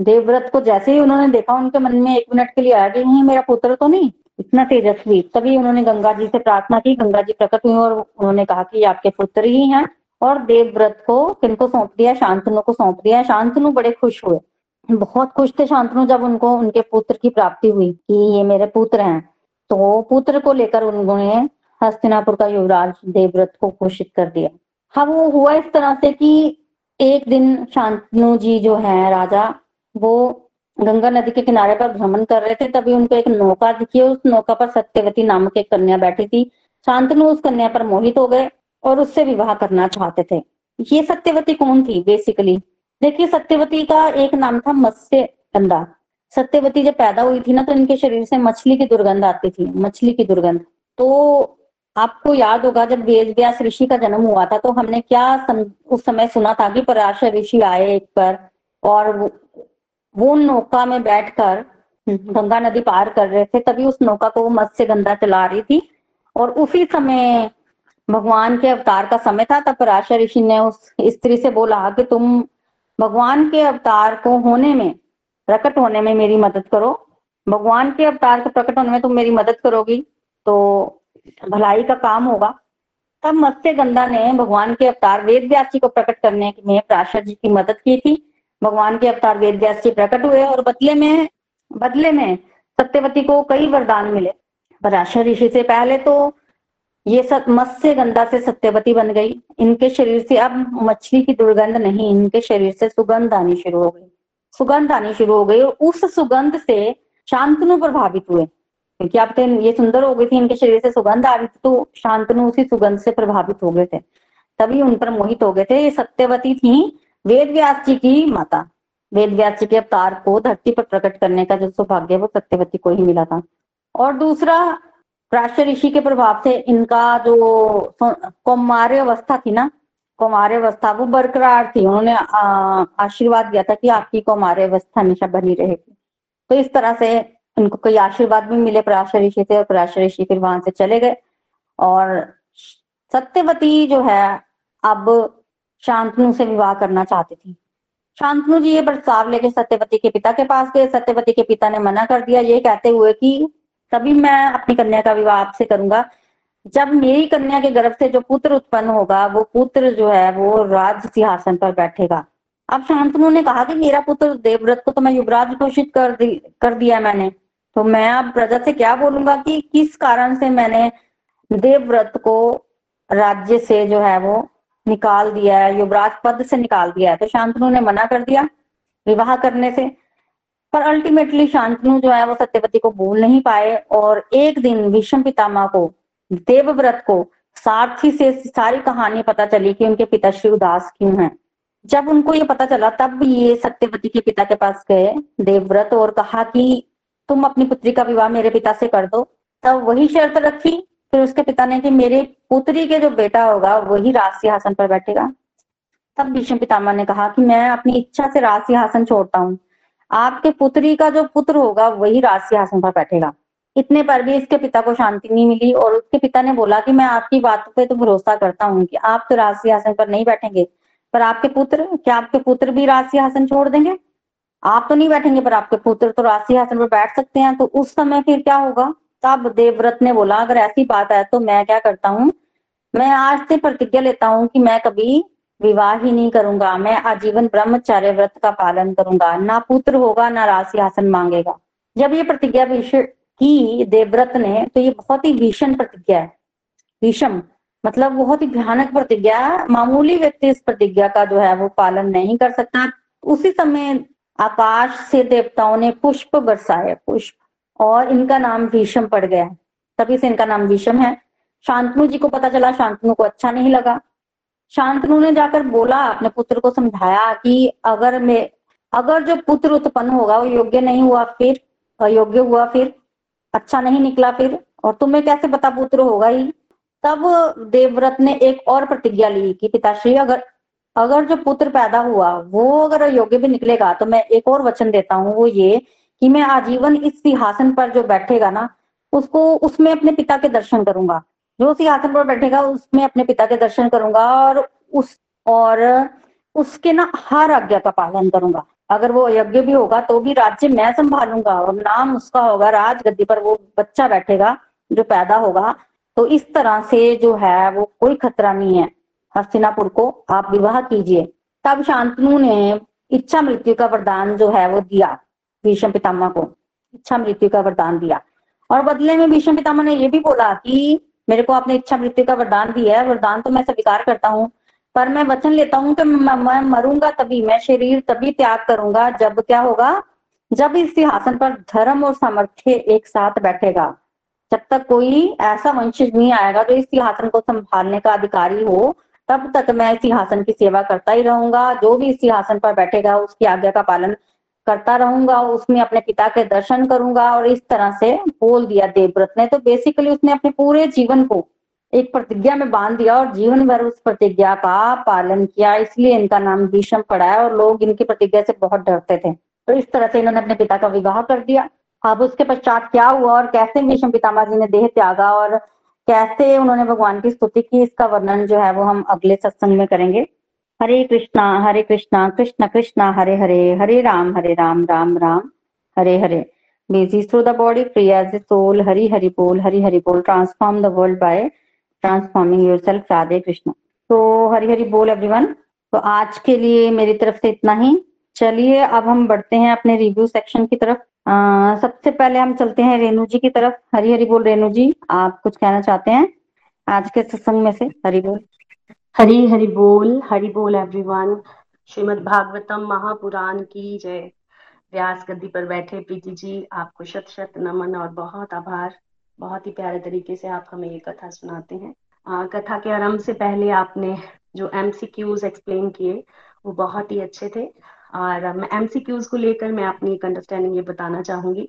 A: देवव्रत को जैसे ही उन्होंने देखा, उनके मन में एक मिनट के लिए आया कि नहीं, मेरा पुत्र तो नहीं, इतना तेजस्वी। तभी उन्होंने गंगा जी से प्रार्थना की, गंगा जी प्रकट हुई और उन्होंने कहा कि आपके पुत्र ही हैं और देवव्रत को किनको सौंप दिया, शांतनु को सौंप दिया। शांतनु बड़े खुश हुए। बहुत खुश थे शांतनु जब उनको, उनके पुत्र की प्राप्ति हुई कि ये मेरे पुत्र हैं। तो पुत्र को लेकर उन्होंने हस्तिनापुर का युवराज देवव्रत को घोषित कर दिया। हाँ वो हुआ इस तरह से कि एक दिन शांतनु जी जो है, राजा, वो गंगा नदी के किनारे पर भ्रमण कर रहे थे, तभी उनको एक नौका दिखी उस नौका पर सत्यवती नामक एक कन्या बैठी थी। शांतनु उस कन्या पर मोहित हो गए और उससे विवाह करना चाहते थे। ये सत्यवती कौन थी बेसिकली देखिए, सत्यवती का एक नाम था मत्स्य गंधा। सत्यवती जब पैदा हुई थी ना तो इनके शरीर से मछली की दुर्गंध आती थी, मछली की दुर्गंध। तो आपको याद होगा जब वेद व्यास ऋषि का जन्म हुआ था तो हमने क्या सम, उस समय सुना था कि पराशर ऋषि आए एक पर और वो, वो नौका में बैठकर गंगा नदी पार कर रहे थे तभी उस नौका को वो मत्स्य गंधा चला रही थी। और उसी समय भगवान के अवतार का समय था तब पराशर ऋषि ने उस स्त्री से बोला कि तुम भगवान के अवतार को होने में प्रकट होने में मेरी मदद करो। भगवान के अवतार के प्रकट होने में तुम मेरी मदद करोगी तो भलाई का काम होगा, तब मत्स्य गंधा ने भगवान के अवतार वेद व्यास जी को प्रकट करने में प्राशर जी की मदद की थी। भगवान के अवतार वेद व्यास जी प्रकट हुए और बदले में बदले में सत्यवती को कई वरदान मिले। पराशर ऋषि से पहले तो ये सब मत्स्य गंधा से सत्यवती बन गई। इनके शरीर से अब मछली की दुर्गंध नहीं, इनके शरीर से सुगंध आनी शुरू हो गई। सुगंध आनी शुरू हो गई और उस सुगंध से शांतनु प्रभावित हुए। क्योंकि आप ये सुंदर हो गई थी, इनके शरीर से सुगंध आ रही थी तो शांतनु उसी सुगंध से प्रभावित हो गए थे। तभी उन पर मोहित हो गए थे। ये सत्यवती थी वेद व्यास जी की माता। वेद व्यास जी के अवतार को धरती पर प्रकट करने का जो सौभाग्य वो सत्यवती को ही मिला था। और दूसरा प्राच्य ऋषि के प्रभाव से इनका जो कौमार्य अवस्था थी ना, कौमार्य अवस्था वो बरकरार थी। उन्होंने आशीर्वाद दिया था कि आपकी कौमार्य अवस्था हमेशा बनी रहेगी। तो इस तरह से उनको कोई आशीर्वाद भी मिले, पराशर ऋषि से और पराशर ऋषि फिर वहाँ से चले गए। और सत्यवती जो है, अब शांतनु से विवाह करना चाहती थी। शांतनु जी ये प्रस्ताव लेके सत्यवती के पिता के पास गए। सत्यवती के पिता ने मना कर दिया ये कहते हुए कि तभी मैं अपनी कन्या का विवाह आपसे करूँगा। जब मेरी कन्या के गर्भ से जो पुत्र उत्पन्न होगा, वो पुत्र जो है, वो राज सिंहासन पर बैठेगा। अब शांतनु ने कहा कि मेरा पुत्र देवव्रत को तो मैं युवराज घोषित कर दी, कर दिया मैंने। तो मैं अब प्रजा से क्या बोलूँगा कि किस कारण से मैंने देवव्रत को राज्य से जो है वो निकाल दिया है, युवराज पद से निकाल दिया है? तो शांतनु ने मना कर दिया विवाह करने से। पर अल्टीमेटली शांतनु जो है वो सत्यवती को भूल नहीं पाए और एक दिन विषम पितामा को, देवव्रत को सारथी से सारी कहानी पता चली कि उनके पिता श्री उदास क्यों हैं। जब उनको ये पता चला, तब ये सत्यवती के पिता के पास गए देवव्रत और कहा कि तुम अपनी पुत्री का विवाह मेरे पिता से कर दो। तब वही शर्त रखी, फिर उसके पिता ने कि मेरे पुत्री के जो बेटा होगा, वही राज सिंहासन पर बैठेगा। तब भीष्म पितामह ने कहा कि मैं अपनी इच्छा से राज सिंहासन छोड़ता हूँ। आपके पुत्री का जो पुत्र होगा, वही राज सिंहासन पर बैठेगा। इतने पर भी इसके पिता को शांति नहीं मिली और उसके पिता ने बोला कि मैं आपकी बात पे तो भरोसा करता हूँ कि आप तो राज सिंहासन पर नहीं बैठेंगे, पर आपके पुत्र, क्या आपके पुत्र भी राज सिंहासन छोड़ देंगे? आप तो नहीं बैठेंगे, पर आपके पुत्र तो राज सिंहासन पर बैठ सकते हैं तो उस समय फिर क्या होगा? तब देवव्रत ने बोला, अगर ऐसी बात है तो मैं क्या करता हूँ? मैं आज से प्रतिज्ञा लेता हूँ कि मैं कभी विवाह ही नहीं करूँगा। मैं आजीवन ब्रह्मचार्य व्रत का पालन करूँगा। ना पुत्र होगा, ना राज सिंहासन मांगेगा। जब ये प्रतिज्ञा की देवव्रत ने तो ये बहुत ही भीषण प्रतिज्ञा है। भीषम मतलब बहुत ही भयानक प्रतिज्ञा। मामूली व्यक्ति इस प्रतिज्ञा का जो है, वो पालन नहीं कर सकता। उसी समय आकाश से देवताओं ने पुष्प बरसाए पुष्प। और इनका नाम भीषम पड़ गया तभी से इनका नाम भीषम है। शांतनु जी को पता चला, शांतनु को अच्छा नहीं लगा। शांतनु ने जाकर बोला, अपने पुत्र को समझाया कि अगर मैं, अगर जो पुत्र उत्पन्न होगा, वो योग्य नहीं हुआ फिर, अयोग्य हुआ फिर अच्छा नहीं निकला फिर, और तुम्हें कैसे पता पुत्र होगा ही? तब देवव्रत ने एक और प्रतिज्ञा ली कि पिताश्री, अगर अगर जो पुत्र पैदा हुआ, वो अगर योग्य भी निकलेगा तो मैं एक और वचन देता हूँ, वो ये कि मैं आजीवन इस सिंहासन पर जो बैठेगा ना, उसको, उसमें अपने पिता के दर्शन करूँगा। जो सिंहासन पर बैठेगा, उसमें अपने पिता के दर्शन करूँगा और उस, और उसके ना हर आज्ञा का पालन करूँगा। अगर वो यज्ञ भी होगा तो भी राज्य मैं संभालूँगा और नाम उसका होगा राज गद्दी पर वो बच्चा बैठेगा, जो पैदा होगा तो इस तरह से जो है, वो कोई खतरा नहीं है। हस्तिनापुर को आप विवाह कीजिए। तब शांतनु ने इच्छा मृत्यु का वरदान जो है वो दिया भीष्म पितामह को। इच्छा मृत्यु का वरदान दिया। और बदले में भीष्म पितामह ने ये भी बोला कि मेरे को आपने इच्छा मृत्यु का वरदान दिया है, वरदान तो मैं स्वीकार करता हूँ, पर मैं वचन लेता हूँ कि मैं मरूँगा तभी, मैं शरीर तभी त्याग करूँगा जब क्या होगा? जब इस सिंहासन पर धर्म और सामर्थ्य एक साथ बैठेगा, जब तक कोई ऐसा वंशज नहीं आएगा जो इस सिंहासन को संभालने का अधिकारी हो तब तक मैं सिंहासन की सेवा करता ही रहूँगा। जो भी इस सिंहासन पर बैठेगा, उसकी आज्ञा का पालन करता रहूँगा, उसमें अपने पिता के दर्शन करूँगा और इस तरह से बोल दिया देवव्रत ने। तो बेसिकली उसने अपने पूरे जीवन को एक प्रतिज्ञा में बाँध दिया और जीवन भर उस प्रतिज्ञा का पालन किया। इसलिए इनका नाम भीषम पड़ा है और लोग इनकी प्रतिज्ञा से बहुत डरते थे। तो इस तरह से इन्होंने अपने पिता का विवाह कर दिया। अब उसके पश्चात क्या हुआ और कैसे भीषम पितामा जी ने देह त्यागा और कैसे उन्होंने भगवान की स्तुति की, इसका वर्णन जो है वो हम अगले सत्संग में करेंगे। Hare Krishna Hare Krishna, Krishna Krishna, Hare Hare Hare Ram Hare Ram Ram Ram, Hare Hare. Busy through the body, free as a soul hari hari bol hari hari bol transform the world by transforming yourself radhe krishna तो हरी हरी बोल एवरीवन तो आज के लिए मेरी तरफ़ से इतना ही। चलिए, अब हम बढ़ते हैं अपने रिव्यू सेक्शन की तरफ़। सबसे पहले हम चलते हैं रेणु जी की तरफ़। हरी हरी बोल रेणु जी आप कुछ कहना चाहते हैं आज के सत्संग में से? हरी बोल।
B: हरी हरि बोल हरि बोल एवरीवन श्रीमद् भागवतम महापुराण की जय। व्यास गद्दी पर बैठे प्रीति जी आपको शत शत नमन और बहुत आभार। बहुत ही प्यारे तरीके से आप हमें ये कथा सुनाते हैं। आ, कथा के आरंभ से पहले आपने जो एमसीक्यूज एक्सप्लेन किए वो बहुत ही अच्छे थे। और एमसीक्यूज को लेकर मैं अपनी एक अंडरस्टैंडिंग ये बताना चाहूँगी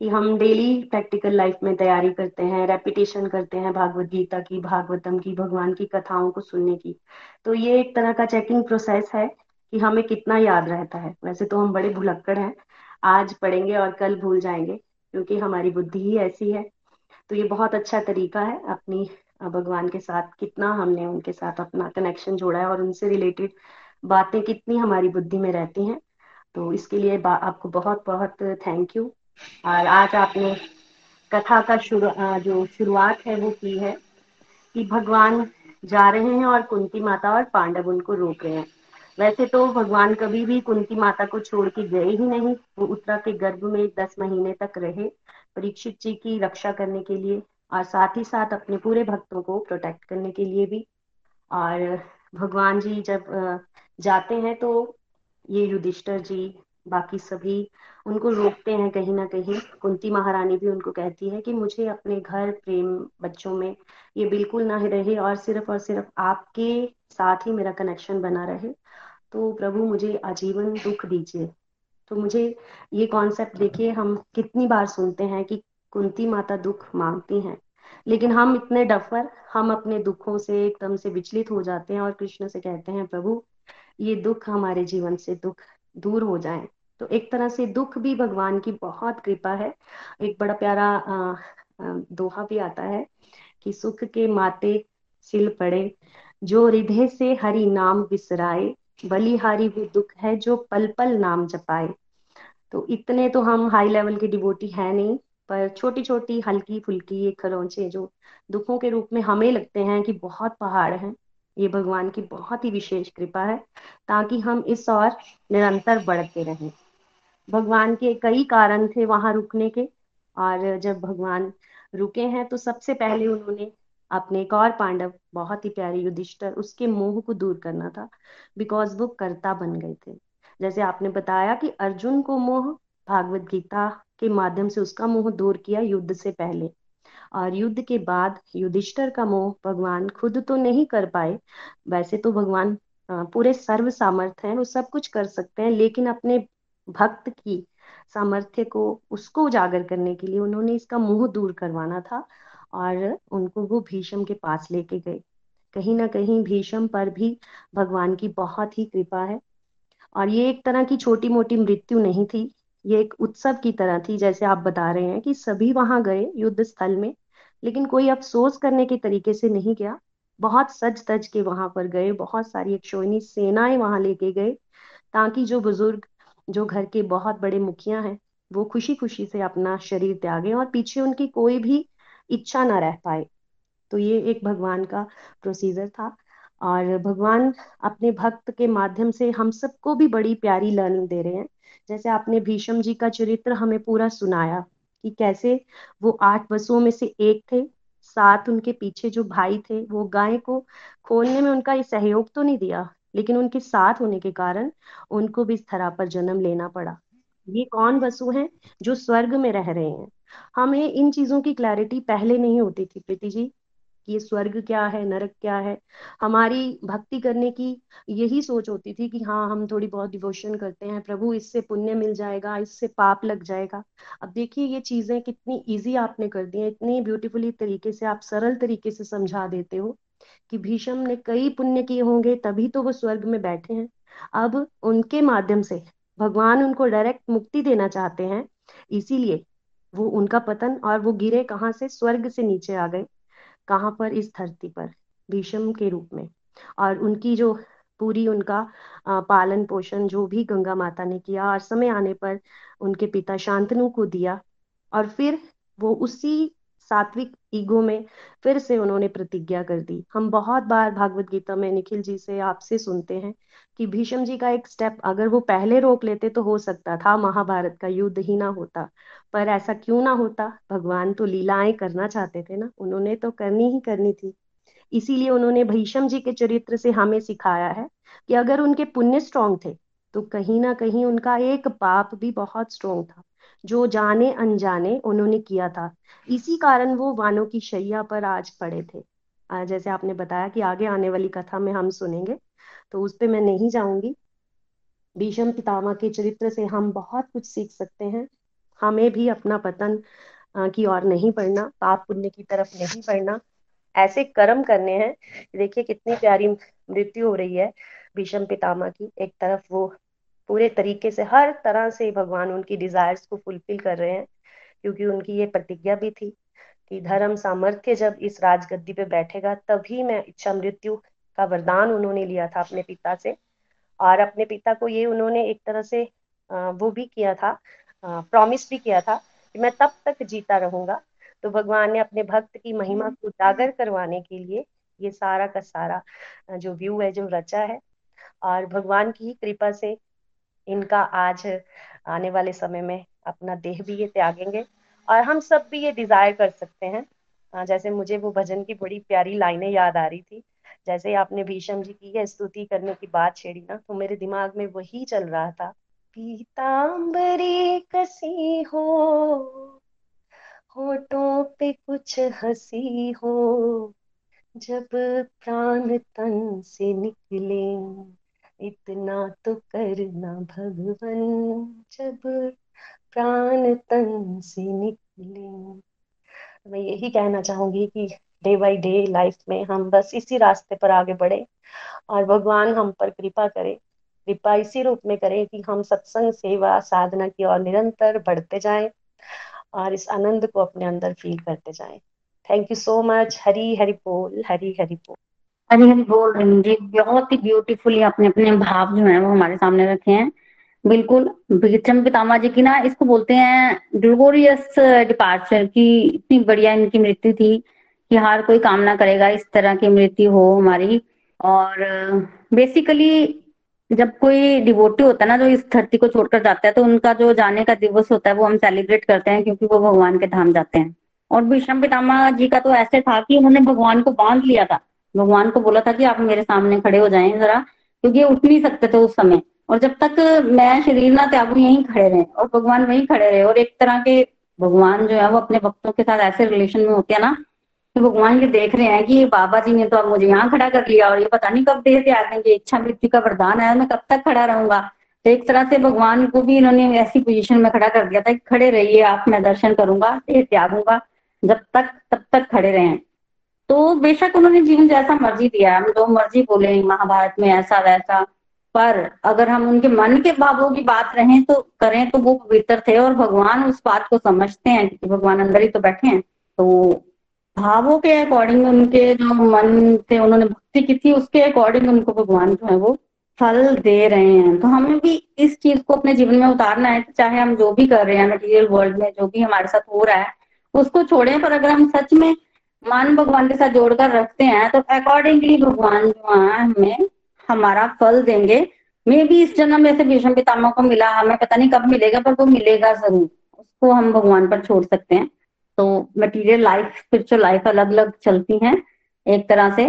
B: कि हम डेली प्रैक्टिकल लाइफ में तैयारी करते हैं रेपिटेशन करते हैं भागवत गीता की, भागवतम की, भगवान की कथाओं को सुनने की। तो ये एक तरह का चेकिंग प्रोसेस है कि हमें कितना याद रहता है। वैसे तो हम बड़े भुलक्कड़ हैं, आज पढ़ेंगे और कल भूल जाएँगे, क्योंकि हमारी बुद्धि ही ऐसी है। तो ये बहुत अच्छा तरीका है अपनी, भगवान के साथ, कितना हमने उनके साथ अपना कनेक्शन जोड़ा है और उनसे रिलेटेड बातें कितनी हमारी बुद्धि में रहती हैं। तो इसके लिए आपको बहुत बहुत थैंक यू और आज आपने कथा का शुरू जो शुरुआत है वो की है कि भगवान जा रहे हैं और कुंती माता और पांडव उनको रोक रहे हैं। वैसे तो भगवान कभी भी कुंती माता को छोड़ के गए ही नहीं, वो उत्तरा के गर्भ में दस महीने तक रहे परीक्षित जी की रक्षा करने के लिए और साथ ही साथ अपने पूरे भक्तों को प्रोटेक्ट करने के लिए भी। और भगवान जी जब जाते हैं तो ये युधिष्ठर जी, बाकी सभी उनको रोकते हैं कहीं ना कहीं। कुंती महारानी भी उनको कहती है कि मुझे अपने घर प्रेम बच्चों में ये बिल्कुल ना रहे और सिर्फ़ और सिर्फ़ आपके साथ ही मेरा कनेक्शन बना रहे। तो प्रभु मुझे आजीवन दुख दीजिए। तो मुझे ये कॉन्सेप्ट देखिए, हम कितनी बार सुनते हैं कि कुंती माता दुख मांगती हैं, लेकिन हम इतने डफर, हम अपने दुखों से एकदम से विचलित हो जाते हैं और कृष्ण से कहते हैं, प्रभु ये दुख हमारे जीवन से दुख दूर हो जाए। तो एक तरह से दुख भी भगवान की बहुत कृपा है। एक बड़ा प्यारा दोहा भी आता है कि सुख के माते सिल पड़े, जो हृदय से हरि नाम विसराए बलिहारी वो दुख है जो पल पल नाम जपाए। तो इतने तो हम हाई लेवल के डिवोटी है नहीं, पर छोटी छोटी हल्की फुल्की ये खरोंचे जो दुखों के रूप में हमें लगते हैं कि बहुत पहाड़ हैं ये भगवान की बहुत ही विशेष कृपा है, ताकि हम इस और निरंतर बढ़ते रहें। भगवान के कई कारण थे वहाँ रुकने के, और जब भगवान रुके हैं तो सबसे पहले उन्होंने अपने एक और पांडव, बहुत ही प्यारे युधिष्ठर, उसके मोह को दूर करना था बिकॉज़ वो कर्ता बन गए थे। जैसे आपने बताया कि अर्जुन को मोह, भागवत गीता के माध्यम से उसका मोह दूर किया युद्ध से पहले। और युद्ध के बाद युधिष्ठर का मोह भगवान खुद तो नहीं कर पाए। वैसे तो भगवान पूरे सर्व सामर्थ्य हैं, वो सब कुछ कर सकते हैं, लेकिन अपने भक्त की सामर्थ्य को, उसको उजागर करने के लिए उन्होंने इसका मुँह दूर करवाना था और उनको वो भीषम के पास लेके गए। कहीं ना कहीं भीषम पर भी भगवान की बहुत ही कृपा है। और ये एक तरह की छोटी मोटी मृत्यु नहीं थी, ये एक उत्सव की तरह थी, जैसे आप बता रहे हैं कि सभी वहाँ गए युद्ध स्थल में। लेकिन कोई अफसोस करने के तरीके से नहीं गया। बहुत सज तज के वहाँ पर गए, बहुत सारी अक्षोहिणी सेनाएँ वहाँ लेके गए, ताकि जो बुज़ुर्ग, जो घर के बहुत बड़े मुखिया हैं, वो खुशी खुशी से अपना शरीर त्यागे और पीछे उनकी कोई भी इच्छा ना रह पाए। तो ये एक भगवान का प्रोसीजर था। और भगवान अपने भक्त के माध्यम से हम सबको भी बड़ी प्यारी लर्निंग दे रहे हैं। जैसे आपने भीष्म जी का चरित्र हमें पूरा सुनाया। कि कैसे वो आठ बसुओं में से एक थे साथ उनके पीछे जो भाई थे, वो गाय को खोलने में उनका सहयोग तो नहीं दिया, लेकिन उनके साथ होने के कारण उनको भी इस धरा पर जन्म लेना पड़ा। ये कौन वसु हैं जो स्वर्ग में रह रहे हैं? हमें इन चीज़ों की क्लैरिटी पहले नहीं होती थी, प्रीति जी। कि ये स्वर्ग क्या है, नरक क्या है। हमारी भक्ति करने की यही सोच होती थी कि हाँ हम थोड़ी बहुत डिवोशन करते हैं, प्रभु इससे पुण्य मिल जाएगा, इससे पाप लग जाएगा। अब देखिए ये चीज़ें कितनी इजी आपने कर दी है, इतनी ब्यूटीफुली तरीके से आप सरल तरीके से समझा देते हो कि भीषम ने कई पुण्य किए होंगे, तभी तो वो स्वर्ग में बैठे हैं। अब उनके माध्यम से भगवान उनको डायरेक्ट मुक्ति देना चाहते हैं, इसीलिए वो उनका पतन और वो गिरे कहाँ से? स्वर्ग से नीचे आ गए। कहाँ पर? इस धरती पर, भीष्म के रूप में। और उनकी जो पूरी, उनका पालन पोषण जो भी गंगा माता ने किया, और समय आने पर उनके पिता शांतनु को दिया। और फिर वो उसी सात्विक ईगो में फिर से उन्होंने प्रतिज्ञा कर दी। हम बहुत बार भागवत गीता में निखिल जी से आपसे सुनते हैं कि भीष्म जी का एक स्टेप अगर वो पहले रोक लेते तो हो सकता था, महाभारत का युद्ध ही ना होता। पर ऐसा क्यों ना होता? भगवान तो लीलाएँ करना चाहते थे ना, उन्होंने तो करनी ही करनी थी। इसीलिए उन्होंने भीष्म जी के चरित्र से हमें सिखाया है कि अगर उनके पुण्य स्ट्रॉन्ग थे तो कहीं ना कहीं उनका एक पाप भी बहुत स्ट्रॉन्ग था। जो जाने अनजाने उन्होंने किया था। इसी कारण वो वानों की शैया पर आज पड़े थे। जैसे आपने बताया कि आगे आने वाली कथा में हम सुनेंगे तो उस पर मैं नहीं जाऊँगी। भीषम पितामह के चरित्र से हम बहुत कुछ सीख सकते हैं। हमें भी अपना पतन की ओर नहीं पढ़ना पाप पुण्य की तरफ़ नहीं पढ़ना ऐसे कर्म करने हैं। देखिए कितनी प्यारी मृत्यु हो रही है भीषम पितामह की। एक तरफ़ वो पूरे तरीके से, हर तरह से भगवान उनकी डिजायर्स को फुलफिल कर रहे हैं, क्योंकि उनकी ये प्रतिज्ञा भी थी कि धर्म सामर्थ्य जब इस राजगद्दी पे बैठेगा, तभी मैं इच्छा मृत्यु का वरदान उन्होंने लिया था अपने पिता से। और अपने पिता को ये उन्होंने एक तरह से वो भी किया था प्रॉमिस भी किया था कि मैं तब तक जीता रहूँगा। तो भगवान ने अपने भक्त की महिमा को उजागर करवाने के लिए ये सारा का सारा जो व्यू है, जो रचा है, और भगवान की कृपा से इनका आज आने वाले समय में अपना देह भी ये त्यागेंगे और हम सब भी ये डिज़ायर कर सकते हैं। जैसे मुझे वो भजन की बड़ी प्यारी लाइनें याद आ रही थी। जैसे आपने भीषम जी की है स्तुति करने की बात छेड़ी ना तो मेरे दिमाग में वही चल रहा था। पीताम्बरी कसी हो, होठों पे कुछ हँसी हो, जब प्राण तन से निकले। इतना तो करना भगवन। जब प्राण तन से निकले। मैं यही कहना चाहूँगी कि डे बाय डे लाइफ में हम बस इसी रास्ते पर आगे बढ़े और भगवान हम पर कृपा करे। कृपा इसी रूप में करे कि हम सत्संग, सेवा, साधना की ओर निरंतर बढ़ते जाएँ और इस आनंद को अपने अंदर फील करते जाएँ। Thank you so much Hari Hari बोल। हरी हरि बोल।
A: हरी बोल रही जी, बहुत ही ब्यूटीफुली अपने अपने भाव जो है वो हमारे सामने रखे हैं। बिल्कुल विक्रम पितामा जी की ना इसको बोलते हैं ग्लोरियस डिपार्चर की इतनी बढ़िया इनकी मृत्यु थी कि हर कोई कामना करेगा, इस तरह की मृत्यु हो हमारी। और बेसिकली जब कोई डिवोटी होता है ना जो इस धरती को छोड़कर जाता है तो उनका जो जाने का दिवस होता है वो हम सेलिब्रेट करते हैं क्योंकि वो भगवान के धाम जाते हैं। और विश्रम पितामा जी का तो ऐसे था कि उन्होंने भगवान को बाँध लिया था। भगवान को बोला था कि आप मेरे सामने खड़े हो जाएँ जरा, क्योंकि उठ नहीं सकते थे उस समय। और जब तक मैं शरीर ना त्यागू, यहीं खड़े रहे और भगवान वहीं खड़े रहे। और एक तरह के भगवान जो है, वो अपने भक्तों के साथ ऐसे रिलेशन में होते हैं ना, कि भगवान ये देख रहे हैं कि बाबा जी ने तो अब मुझे यहाँ खड़ा कर लिया और ये पता नहीं कब देह त्याग देंगे, इच्छा मृत्यु का वरदान है मैं कब तक खड़ा रहूँगा? तो एक तरह से भगवान को भी इन्होंने ऐसी पोजीशन में खड़ा कर दिया था कि खड़े रहिए, आप, मैं दर्शन करूँगा देह त्यागूँगा, जब तक, तब तक खड़े रहे। तो बेशक उन्होंने जीवन जैसा मर्ज़ी दिया। हम जो मर्ज़ी बोले, महाभारत में ऐसा वैसा। पर अगर हम उनके मन के भावों की बात रहें तो करें तो वो पवित्र थे और भगवान उस बात को समझते हैं कि भगवान अंदर ही तो बैठे हैं। तो भावों के अकॉर्डिंग उनके जो मन थे, उन्होंने भक्ति की थी, उसके अकॉर्डिंग उनको भगवान जो है वो फल दे रहे हैं। तो हमें भी इस चीज़ को अपने जीवन में उतारना है चाहे हम जो भी कर रहे हैं मटेरियल वर्ल्ड में जो भी हमारे साथ हो रहा है, उसको छोड़ें। पर अगर हम सच में मान भगवान के साथ जोड़कर रखते हैं तो अकॉर्डिंगली भगवान जो है, हमें हमारा फल देंगे। मे भी इस जन्म में से भीष्म पितामह को मिला, हमें पता नहीं कब मिलेगा, पर वो मिलेगा ज़रूर। उसको हम भगवान पर छोड़ सकते हैं। तो मटेरियल लाइफ स्पिरिचुअल लाइफ अलग अलग चलती हैं एक तरह से।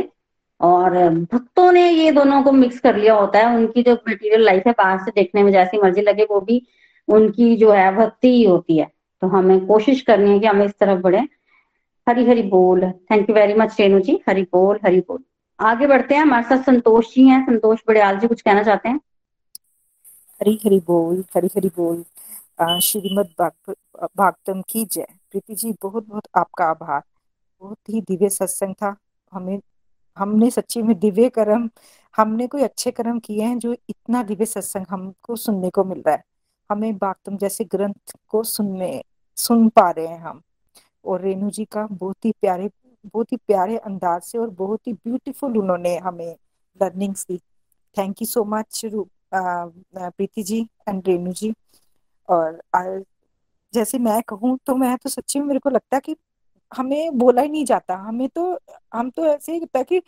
A: और भक्तों ने ये दोनों को मिक्स कर लिया होता है। उनकी जो मटेरियल लाइफ है, बाहर से देखने में जैसी मर्ज़ी लगे, वो भी उनकी जो है, भक्ति ही होती है। तो हमें कोशिश करनी है कि हम इस तरफ़ बढ़े। हरी हरी बोल। Thank you very much Renu ji. Hari बोल हरी बोल। आगे बढ़ते हैं। हमारे साथ संतोष जी हैं। संतोष बड़ियाल जी, कुछ कहना चाहते हैं?
C: हरी हरी बोल, हरी हरी बोल। श्रीमद भागवतम की जय। प्रीति जी, बहुत बहुत आपका आभार। बहुत ही दिव्य सत्संग था। हमें, हमने सच्ची में दिव्य कर्म, हमने कोई अच्छे कर्म किए हैं जो इतना दिव्य सत्संग हमको सुनने को मिल रहा है। हमें बागतम जैसे ग्रंथ को सुनने, सुन पा रहे हैं हम। और रेणु जी का बहुत ही प्यारे, बहुत ही प्यारे अंदाज से और बहुत ही ब्यूटीफुल उन्होंने हमें learnings the. Thank you so much Preeti ji and Renu ji. और जैसे मैं कहूँ तो मैं तो सच्ची में मेरे को लगता है कि हमें बोला ही नहीं जाता। हमें तो हम तो ऐसे ही कि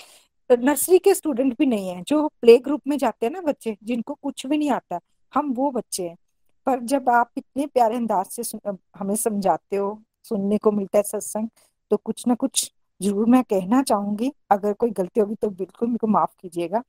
C: नर्सरी के स्टूडेंट भी नहीं है, जो प्ले ग्रुप में जाते हैं ना बच्चे, जिनको कुछ भी नहीं आता, हम वो बच्चे हैं। पर जब आप इतने प्यारे अंदाज से हमें समझाते हो सुनने को मिलता है सत्संग तो कुछ ना कुछ ज़रूर मैं कहना चाहूँगी। अगर कोई गलती होगी तो बिल्कुल मेरे को माफ़ कीजिएगा।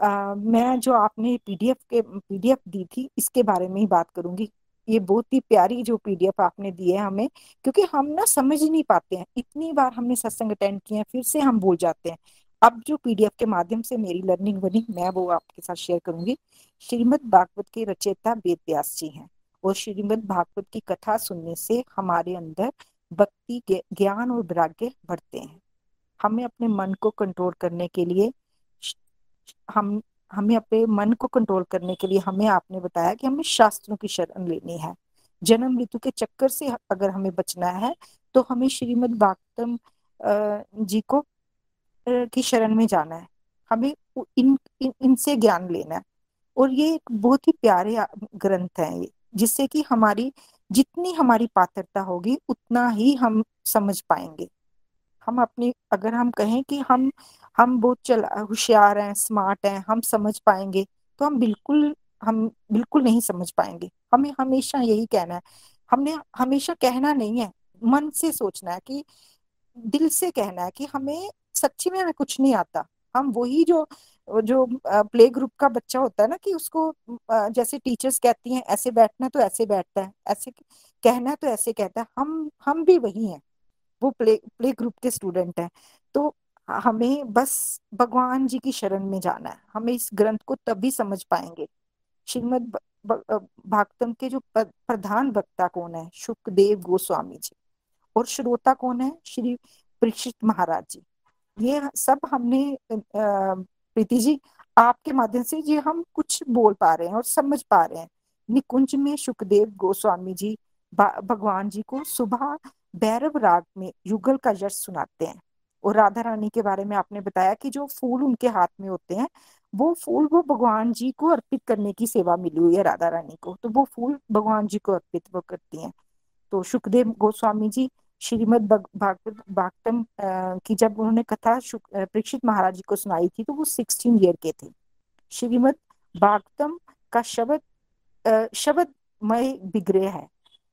C: मैं जो आपने पीडीएफ के, पीडीएफ दी थी, इसके बारे में ही बात करूँगी। ये बहुत ही प्यारी जो पीडीएफ आपने दी है हमें, क्योंकि हम ना समझ नहीं पाते हैं। इतनी बार हमने सत्संग अटेंड किए हैं, फिर से हम भूल जाते हैं। अब जो पीडीएफ के माध्यम से मेरी लर्निंग बनी, मैं वो आपके साथ शेयर करूँगी। श्रीमद भागवत के रचयिता वेद व्यास जी हैं। और श्रीमद भागवत की कथा सुनने से हमारे अंदर भक्ति ज्ञान और वैराग्य बढ़ते हैं। हमें अपने मन को कंट्रोल करने के लिए हम हमें अपने मन को कंट्रोल करने के लिए हमें आपने बताया कि हमें शास्त्रों की शरण लेनी है। जन्म ऋतु के चक्कर से अगर हमें बचना है तो हमें श्रीमद भागवतम जी को की शरण में जाना है। हमें इन, इनसे इन ज्ञान लेना है। और ये एक बहुत ही प्यारे ग्रंथ है ये। जिससे कि हमारी, जितनी हमारी पात्रता होगी, उतना ही हम समझ पाएँगे। हम अपनी, अगर हम कहें कि हम हम बहुत चल, होशियार हैं, स्मार्ट हैं, हम समझ पाएँगे तो हम बिल्कुल हम बिल्कुल नहीं समझ पाएँगे। हमें हमेशा यही कहना है। हमने हमेशा कहना नहीं है। मन से सोचना है कि, दिल से कहना है कि हमें सच्ची में हमें कुछ नहीं आता। हम वही जो जो प्ले ग्रुप का बच्चा होता है ना कि उसको जैसे टीचर्स कहती हैं, ऐसे बैठना तो ऐसे बैठता है, ऐसे कहना तो ऐसे कहता है। हम हम भी वही हैं, वो प्ले प्ले ग्रुप के स्टूडेंट हैं। तो हमें बस भगवान जी की शरण में जाना है। हमें इस ग्रंथ को तभी समझ पाएँगे। श्रीमद भागतम के जो प्रधान वक्ता कौन है? सुखदेव गोस्वामी जी। और श्रोता कौन है? श्री परीक्षित महाराज जी। ये सब हमने प्रीति जी, आपके माध्यम से ये हम कुछ बोल पा रहे हैं और समझ पा रहे हैं। निकुंज में सुखदेव गोस्वामी जी भगवान जी को सुबह भैरव राग में युगल का यश सुनाते हैं। और राधा रानी के बारे में आपने बताया कि जो फूल उनके हाथ में होते हैं, वो फूल वो भगवान जी को अर्पित करने की सेवा मिली हुई है राधा रानी को। तो वो फूल भगवान जी को अर्पित वो करती हैं। तो सुखदेव गोस्वामी जी श्रीमद भागवत, भागवतम की जब उन्होंने कथा परीक्षित महाराज जी को सुनाई थी तो वो सिक्सटीन ईयर के थे। श्रीमद भागवतम का शब्द शब्दमय विग्रह है।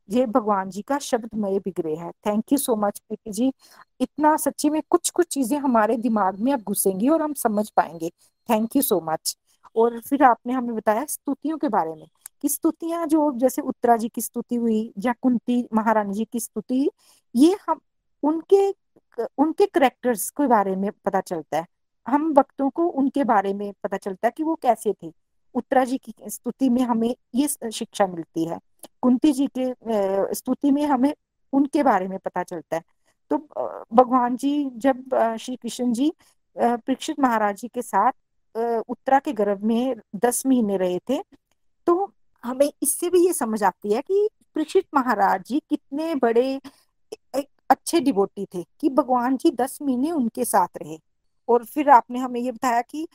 C: ये भगवान जी का शब्दमय विग्रह है। Thank you so much Preeti ji. इतना सच्ची में कुछ कुछ चीज़ें हमारे दिमाग में अब घुसेंगी और हम समझ पाएँगे। थैंक यू सो मच और फिर आपने हमें बताया स्तुतियों के बारे में। कि स्तुतियाँ जो, जैसे उत्तरा जी की स्तुति हुई, या कुंती महारानी जी की स्तुति ये हम, उनके उनके करेक्टर्स के बारे में पता चलता है। हम वक्तों को उनके बारे में पता चलता है कि वो कैसे थे। उत्तरा जी की स्तुति में हमें ये शिक्षा मिलती है। कुंती जी के स्तुति में हमें उनके बारे में पता चलता है। तो भगवान जी जब श्री कृष्ण जी परीक्षित महाराज जी के साथ उत्तरा के गर्भ में दस महीने रहे थे तो हमें इससे भी ये समझ आती है कि परीक्षित महाराज जी कितने बड़े अच्छे डिबोटी थे कि भगवान जी दस महीने उनके साथ रहे। और फिर आपने हमें ये बताया कि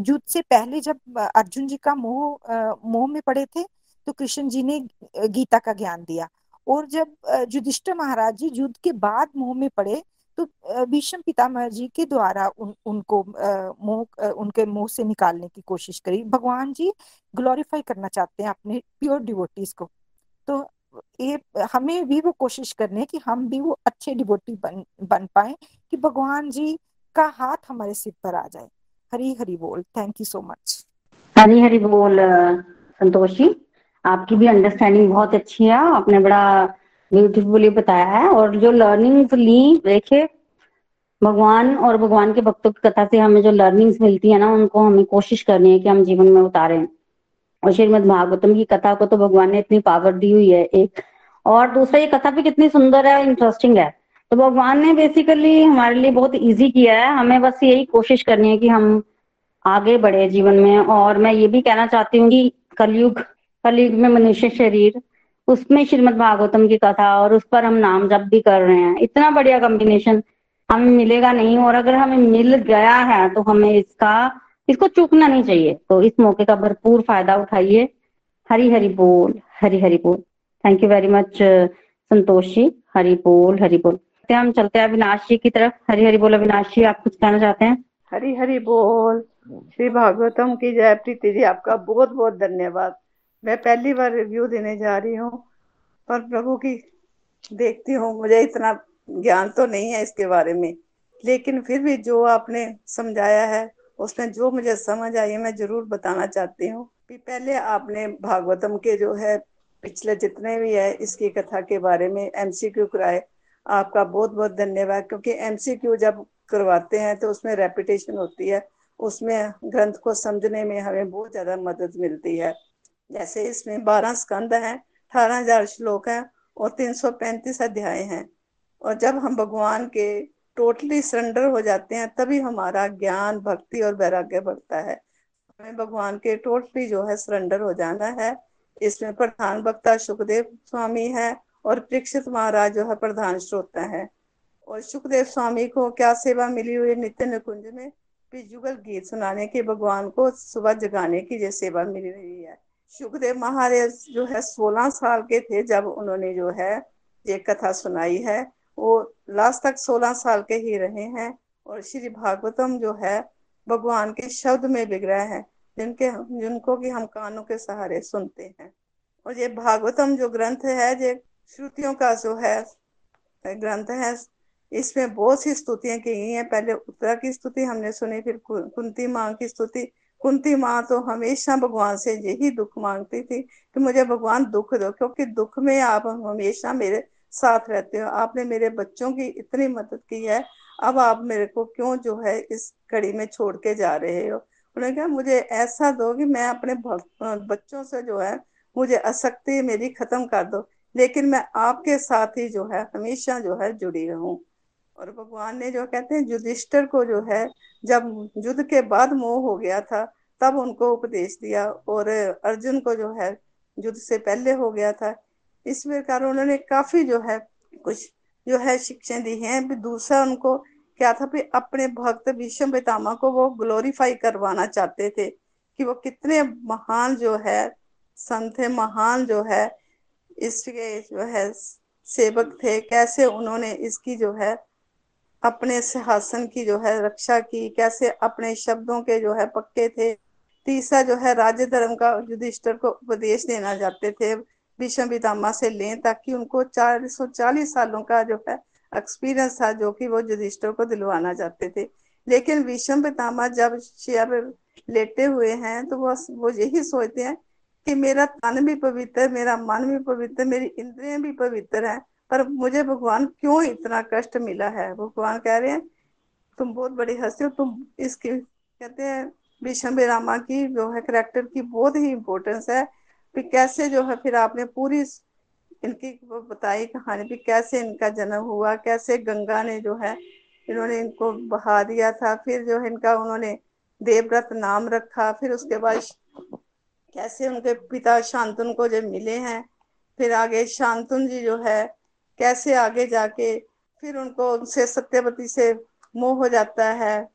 C: युद्ध से पहले जब अर्जुन जी का मोह मोह में पड़े थे तो कृष्ण जी ने गीता का ज्ञान दिया। और जब युधिष्ठिर महाराज जी युद्ध के बाद मोह में पड़े तो भीष्म पितामह जी के द्वारा उन, उनको मोह उनके मोह से निकालने की कोशिश करी। भगवान जी ग्लोरीफाई करना चाहते हैं अपने प्योर डिवोटीज को। तो ये हमें भी वो कोशिश करने की हम भी वो अच्छे डिवोटी बन बन पाए कि भगवान जी का हाथ हमारे सिर पर आ जाए। हरी हरी बोल। Thank you so much
A: Hari Hari बोल संतोष जी। आपकी भी अंडरस्टैंडिंग बहुत अच्छी है। आपने बड़ा ब्यूटीफुली बताया है। और जो लर्निंग्स ली देखे भगवान और भगवान के भक्तों की कथा से हमें जो लर्निंग्स मिलती है ना, उनको हमें कोशिश करनी है कि हम जीवन में उतारें। और श्रीमद भागवतम की कथा को तो भगवान ने इतनी पावर दी हुई है, एक। और दूसरा, ये कथा भी कितनी सुंदर है इंटरेस्टिंग है। तो भगवान ने बेसिकली हमारे लिए बहुत इजी किया है। हमें बस यही कोशिश करनी है कि हम आगे बढ़े जीवन में। और मैं ये भी कहना चाहती हूँ कि कलयुग कलयुग में मनुष्य शरीर, उसमें श्रीमद भागवतम की कथा और उस पर हम नाम जप भी कर रहे हैं। इतना बढ़िया कॉम्बिनेशन हमें मिलेगा नहीं। और अगर हमें मिल गया है तो हमें इसका इसको चूकना नहीं चाहिए। तो इस मौके का भरपूर फ़ायदा उठाइए। हरी हरी बोल, हरी हरी बोल। Thank you very much Santosh. Ji Hari बोल हरी बोल। हम चलते हैं अविनाश जी की तरफ़। हरी हरी बोल, अविनाश जी आप कुछ कहना चाहते हैं?
D: हरी हरी बोल। श्री भागवतम की जय प्रीति जी, आपका बहुत बहुत धन्यवाद। मैं पहली बार रिव्यू देने जा रही हूँ, पर प्रभु की देखती हूँ, मुझे इतना ज्ञान तो नहीं है इसके बारे में। लेकिन फिर भी जो आपने समझाया है उसमें जो मुझे समझ आई मैं ज़रूर बताना चाहती हूँ पहले आपने भागवतम के जो है, पिछले जितने भी है, इसकी कथा के बारे में एमसीक्यू कराए। आपका बहुत बहुत धन्यवाद, क्योंकि एमसीक्यू जब करवाते हैं तो उसमें रेपिटेशन होती है। उसमें ग्रंथ को समझने में हमें बहुत ज़्यादा मदद मिलती है। जैसे इसमें बारह स्कंद हैं, अठारह हज़ार श्लोक हैं और तीन सौ पैंतीस अध्याय हैं। और जब हम भगवान के टोटली सरेंडर हो जाते हैं, तभी हमारा ज्ञान, भक्ति और वैराग्य बढ़ता है। हमें भगवान के टोटली जो है सरेंडर हो जाना है। इसमें प्रधान वक्ता सुखदेव स्वामी है और परीक्षित महाराज जो है प्रधान श्रोता है। और सुखदेव स्वामी को क्या सेवा मिली हुई नित्य निकुंज में? जुगल गीत सुनाने के, भगवान को सुबह जगाने की जो सेवा मिली हुई है। सुखदेव महाराज जो है सोलह साल के थे जब उन्होंने जो है ये कथा सुनाई है। वो लास्ट तक सोलह साल के ही रहे हैं और श्री भागवतम जो है, भगवान के शब्द में बिगड़ा है, जिनके जिनको कि हम कानों के सहारे सुनते हैं। और ये भागवतम जो ग्रंथ है, ये श्रुतियों का जो है, ग्रंथ है, इसमें बहुत सी स्तुतियाँ की गई हैं। पहले उत्तरा की स्तुति हमने सुनी, फिर कुंती माँ की स्तुति। कुंती माँ तो हमेशा भगवान से यही दुख मांगती थी कि मुझे भगवान दुख दो, क्योंकि दुख में आप हमेशा मेरे साथ रहते हो। आपने मेरे बच्चों की इतनी मदद की है। अब आप मेरे को क्यों जो है इस कड़ी में छोड़ के जा रहे हो? उन्होंने कहा, मुझे ऐसा दो कि मैं अपने बच्चों से जो है, मुझे आसक्ति मेरी खत्म कर दो। लेकिन मैं आपके साथ ही जो है, हमेशा जो है जुड़ी रहूँ। और भगवान ने जो कहते हैं, युधिष्ठर को जो है, जब युद्ध के बाद मोह हो गया था, तब उनको उपदेश दिया। और अर्जुन को जो है, युद्ध से पहले हो गया था। इस प्रकार उन्होंने काफ़ी जो है, कुछ जो है शिक्षाएँ दी हैं। दूसरा उनको क्या था भी अपने भक्त विश्व पितामा को वो ग्लोरीफाई करवाना चाहते थे कि वो कितने महान जो है संत थे महान जो है इसके जो है सेवक थे। कैसे उन्होंने इसकी जो है, अपने सिंहासन की जो है रक्षा की, कैसे अपने शब्दों के जो है पक्के थे। तीसरा जो है राज्य धर्म का युधिष्ठर को उपदेश देना चाहते थे। भीष्म पितामा से लें ताकि उनको चार सौ चालीस सालों का जो है एक्सपीरियंस था, जो कि वो युधिष्ठर को दिलवाना चाहते थे। लेकिन विषम पितामा जब शेयर लेटे हुए हैं तो वो वो यही सोचते हैं कि मेरा तन भी पवित्र, मेरा मन भी पवित्र, मेरी इंद्रियाँ भी पवित्र है, पर मुझे भगवान क्यों इतना कष्ट मिला है? भगवान कह रहे हैं, तुम बहुत बड़ी हस्ती हो, तुम इसकी कहते हैं विषम रामा की जो है करेक्टर की बहुत ही इम्पोर्टेंस है। फिर कैसे जो है फिर आपने पूरी इनकी बताई कहानी भी, कैसे इनका जन्म हुआ, कैसे गंगा ने जो है इन्होंने इनको बहा दिया था, फिर जो है इनका उन्होंने देवव्रत नाम रखा, फिर उसके बाद कैसे उनके पिता शांतन को जब मिले हैं, फिर आगे शांतन जी जो है कैसे आगे जाके फिर उनको उनसे सत्यवती से मोह हो जाता है,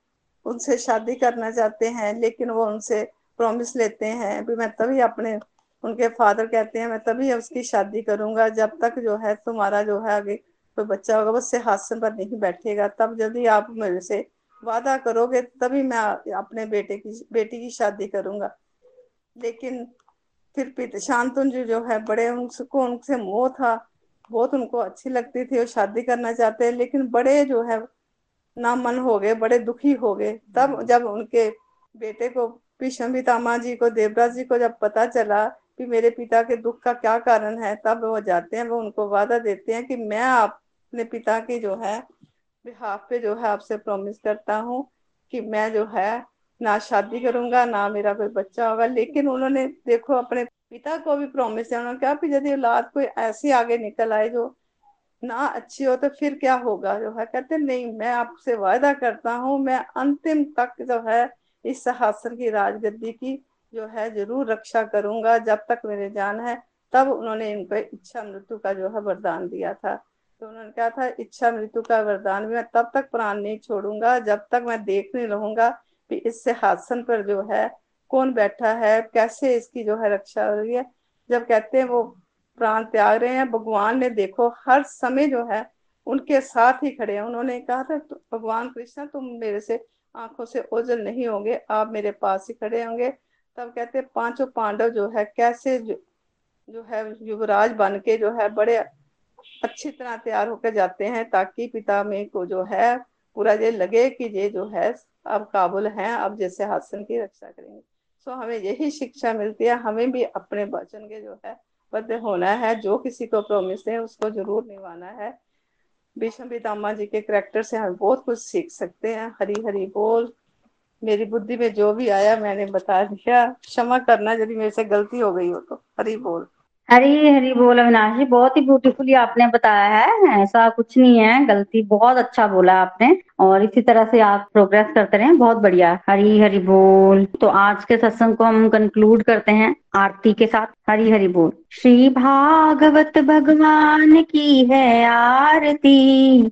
D: उनसे शादी करना चाहते हैं, लेकिन वो उनसे प्रॉमिस लेते हैं भी मैं तभी अपने उनके फादर कहते हैं, मैं तभी उसकी शादी करूँगा जब तक जो है तुम्हारा जो है आगे कोई बच्चा होगा, वो सिंहासन पर नहीं बैठेगा। तब यदि आप मेरे से वादा करोगे, तभी मैं अपने बेटे की, बेटी की शादी करूँगा। लेकिन फिर शांतनु जो है बड़े, उनको, उनसे मोह था। बहुत उनको अच्छी लगती थी, वो शादी करना चाहते हैं, लेकिन बड़े जो है ना मन हो गए, बड़े दुखी हो गए। तब जब उनके बेटे को, भीष्म पितामा जी को, देवराज जी को जब पता चला कि मेरे पिता के दुख का क्या कारण है, तब वो जाते हैं, वो उनको वादा देते हैं कि मैं अपने पिता की जो है बिहाफ पे जो है आपसे प्रॉमिस करता हूँ कि मैं जो है, ना शादी करूँगा, ना मेरा कोई बच्चा होगा। लेकिन उन्होंने देखो, अपने पिता को भी प्रॉमिस दिया उन्होंने कहा यदि औलाद कोई ऐसी आगे निकल आए जो ना अच्छी हो तो फिर क्या होगा? जो है कहते, नहीं, मैं आपसे वायदा करता हूँ, मैं अंतिम तक जो है इस सिंहासन की राजगद्दी की जो है, ज़रूर रक्षा करूँगा। जब तक मेरे जान है, तब उन्होंने इनको इच्छा मृत्यु का जो है, वरदान दिया था। तो उन्होंने कहा था, इच्छा मृत्यु का वरदान भी मैं तब तक प्राण नहीं छोड़ूँगा, जब तक मैं देख नहीं रहूँगा कि इस सिंहासन पर जो है, कौन बैठा है, कैसे इसकी जो है, रक्षा हो रही है। जब कहते हैं, वो प्राण त्याग रहे हैं, भगवान ने देखो, हर समय जो है, उनके साथ ही खड़े हैं। उन्होंने कहा था भगवान कृष्ण, तुम मेरे से आँखों से ओझल नहीं होंगे, आप मेरे पास ही खड़े होंगे। तब कहते हैं पाँचों पांडव जो है कैसे जो, जो है युवराज बन के जो है बड़े अच्छी तरह तैयार होकर जाते हैं ताकि पिता में को जो है पूरा ये लगे कि ये जो है अब काबुल हैं अब जैसे हासन की रक्षा करेंगे। सो हमें यही शिक्षा मिलती है हमें भी अपने वचन के जो है बद्ध होना है जो किसी को प्रोमिस है उसको ज़रूर निभाना है। भीष्म पितामा जी के करेक्टर से हम बहुत कुछ सीख सकते हैं हरी हरी बोल मेरी बुद्धि में जो भी आया मैंने बता दिया। क्षमा करना यदि मेरे से गलती हो गई हो तो। हरी बोल।
A: हरी हरी बोल अविनाश जी। बहुत ही ब्यूटीफुली आपने बताया है। ऐसा कुछ नहीं है। गलती बहुत अच्छा बोला आपने। और इसी तरह से आप प्रोग्रेस करते रहे। बहुत बढ़िया। हरी हरी बोल। तो आज के सत्संग को हम कंक्लूड करते हैं आरती के साथ। हरी हरी बोल। श्री भागवत भगवान की है आरती।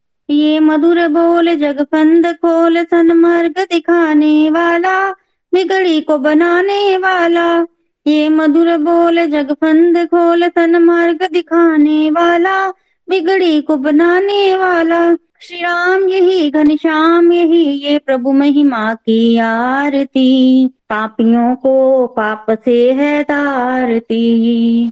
A: ये मधुर बोल जगफंद खोल सनमार्ग दिखाने वाला बिगड़ी को बनाने वाला। ये मधुर बोल जगफंद खोल तन मार्ग दिखाने वाला बिगड़ी को बनाने वाला। श्री राम, यही घनश्याम यही ये प्रभु महिमा की आरती। पापियों को पाप से है तारती।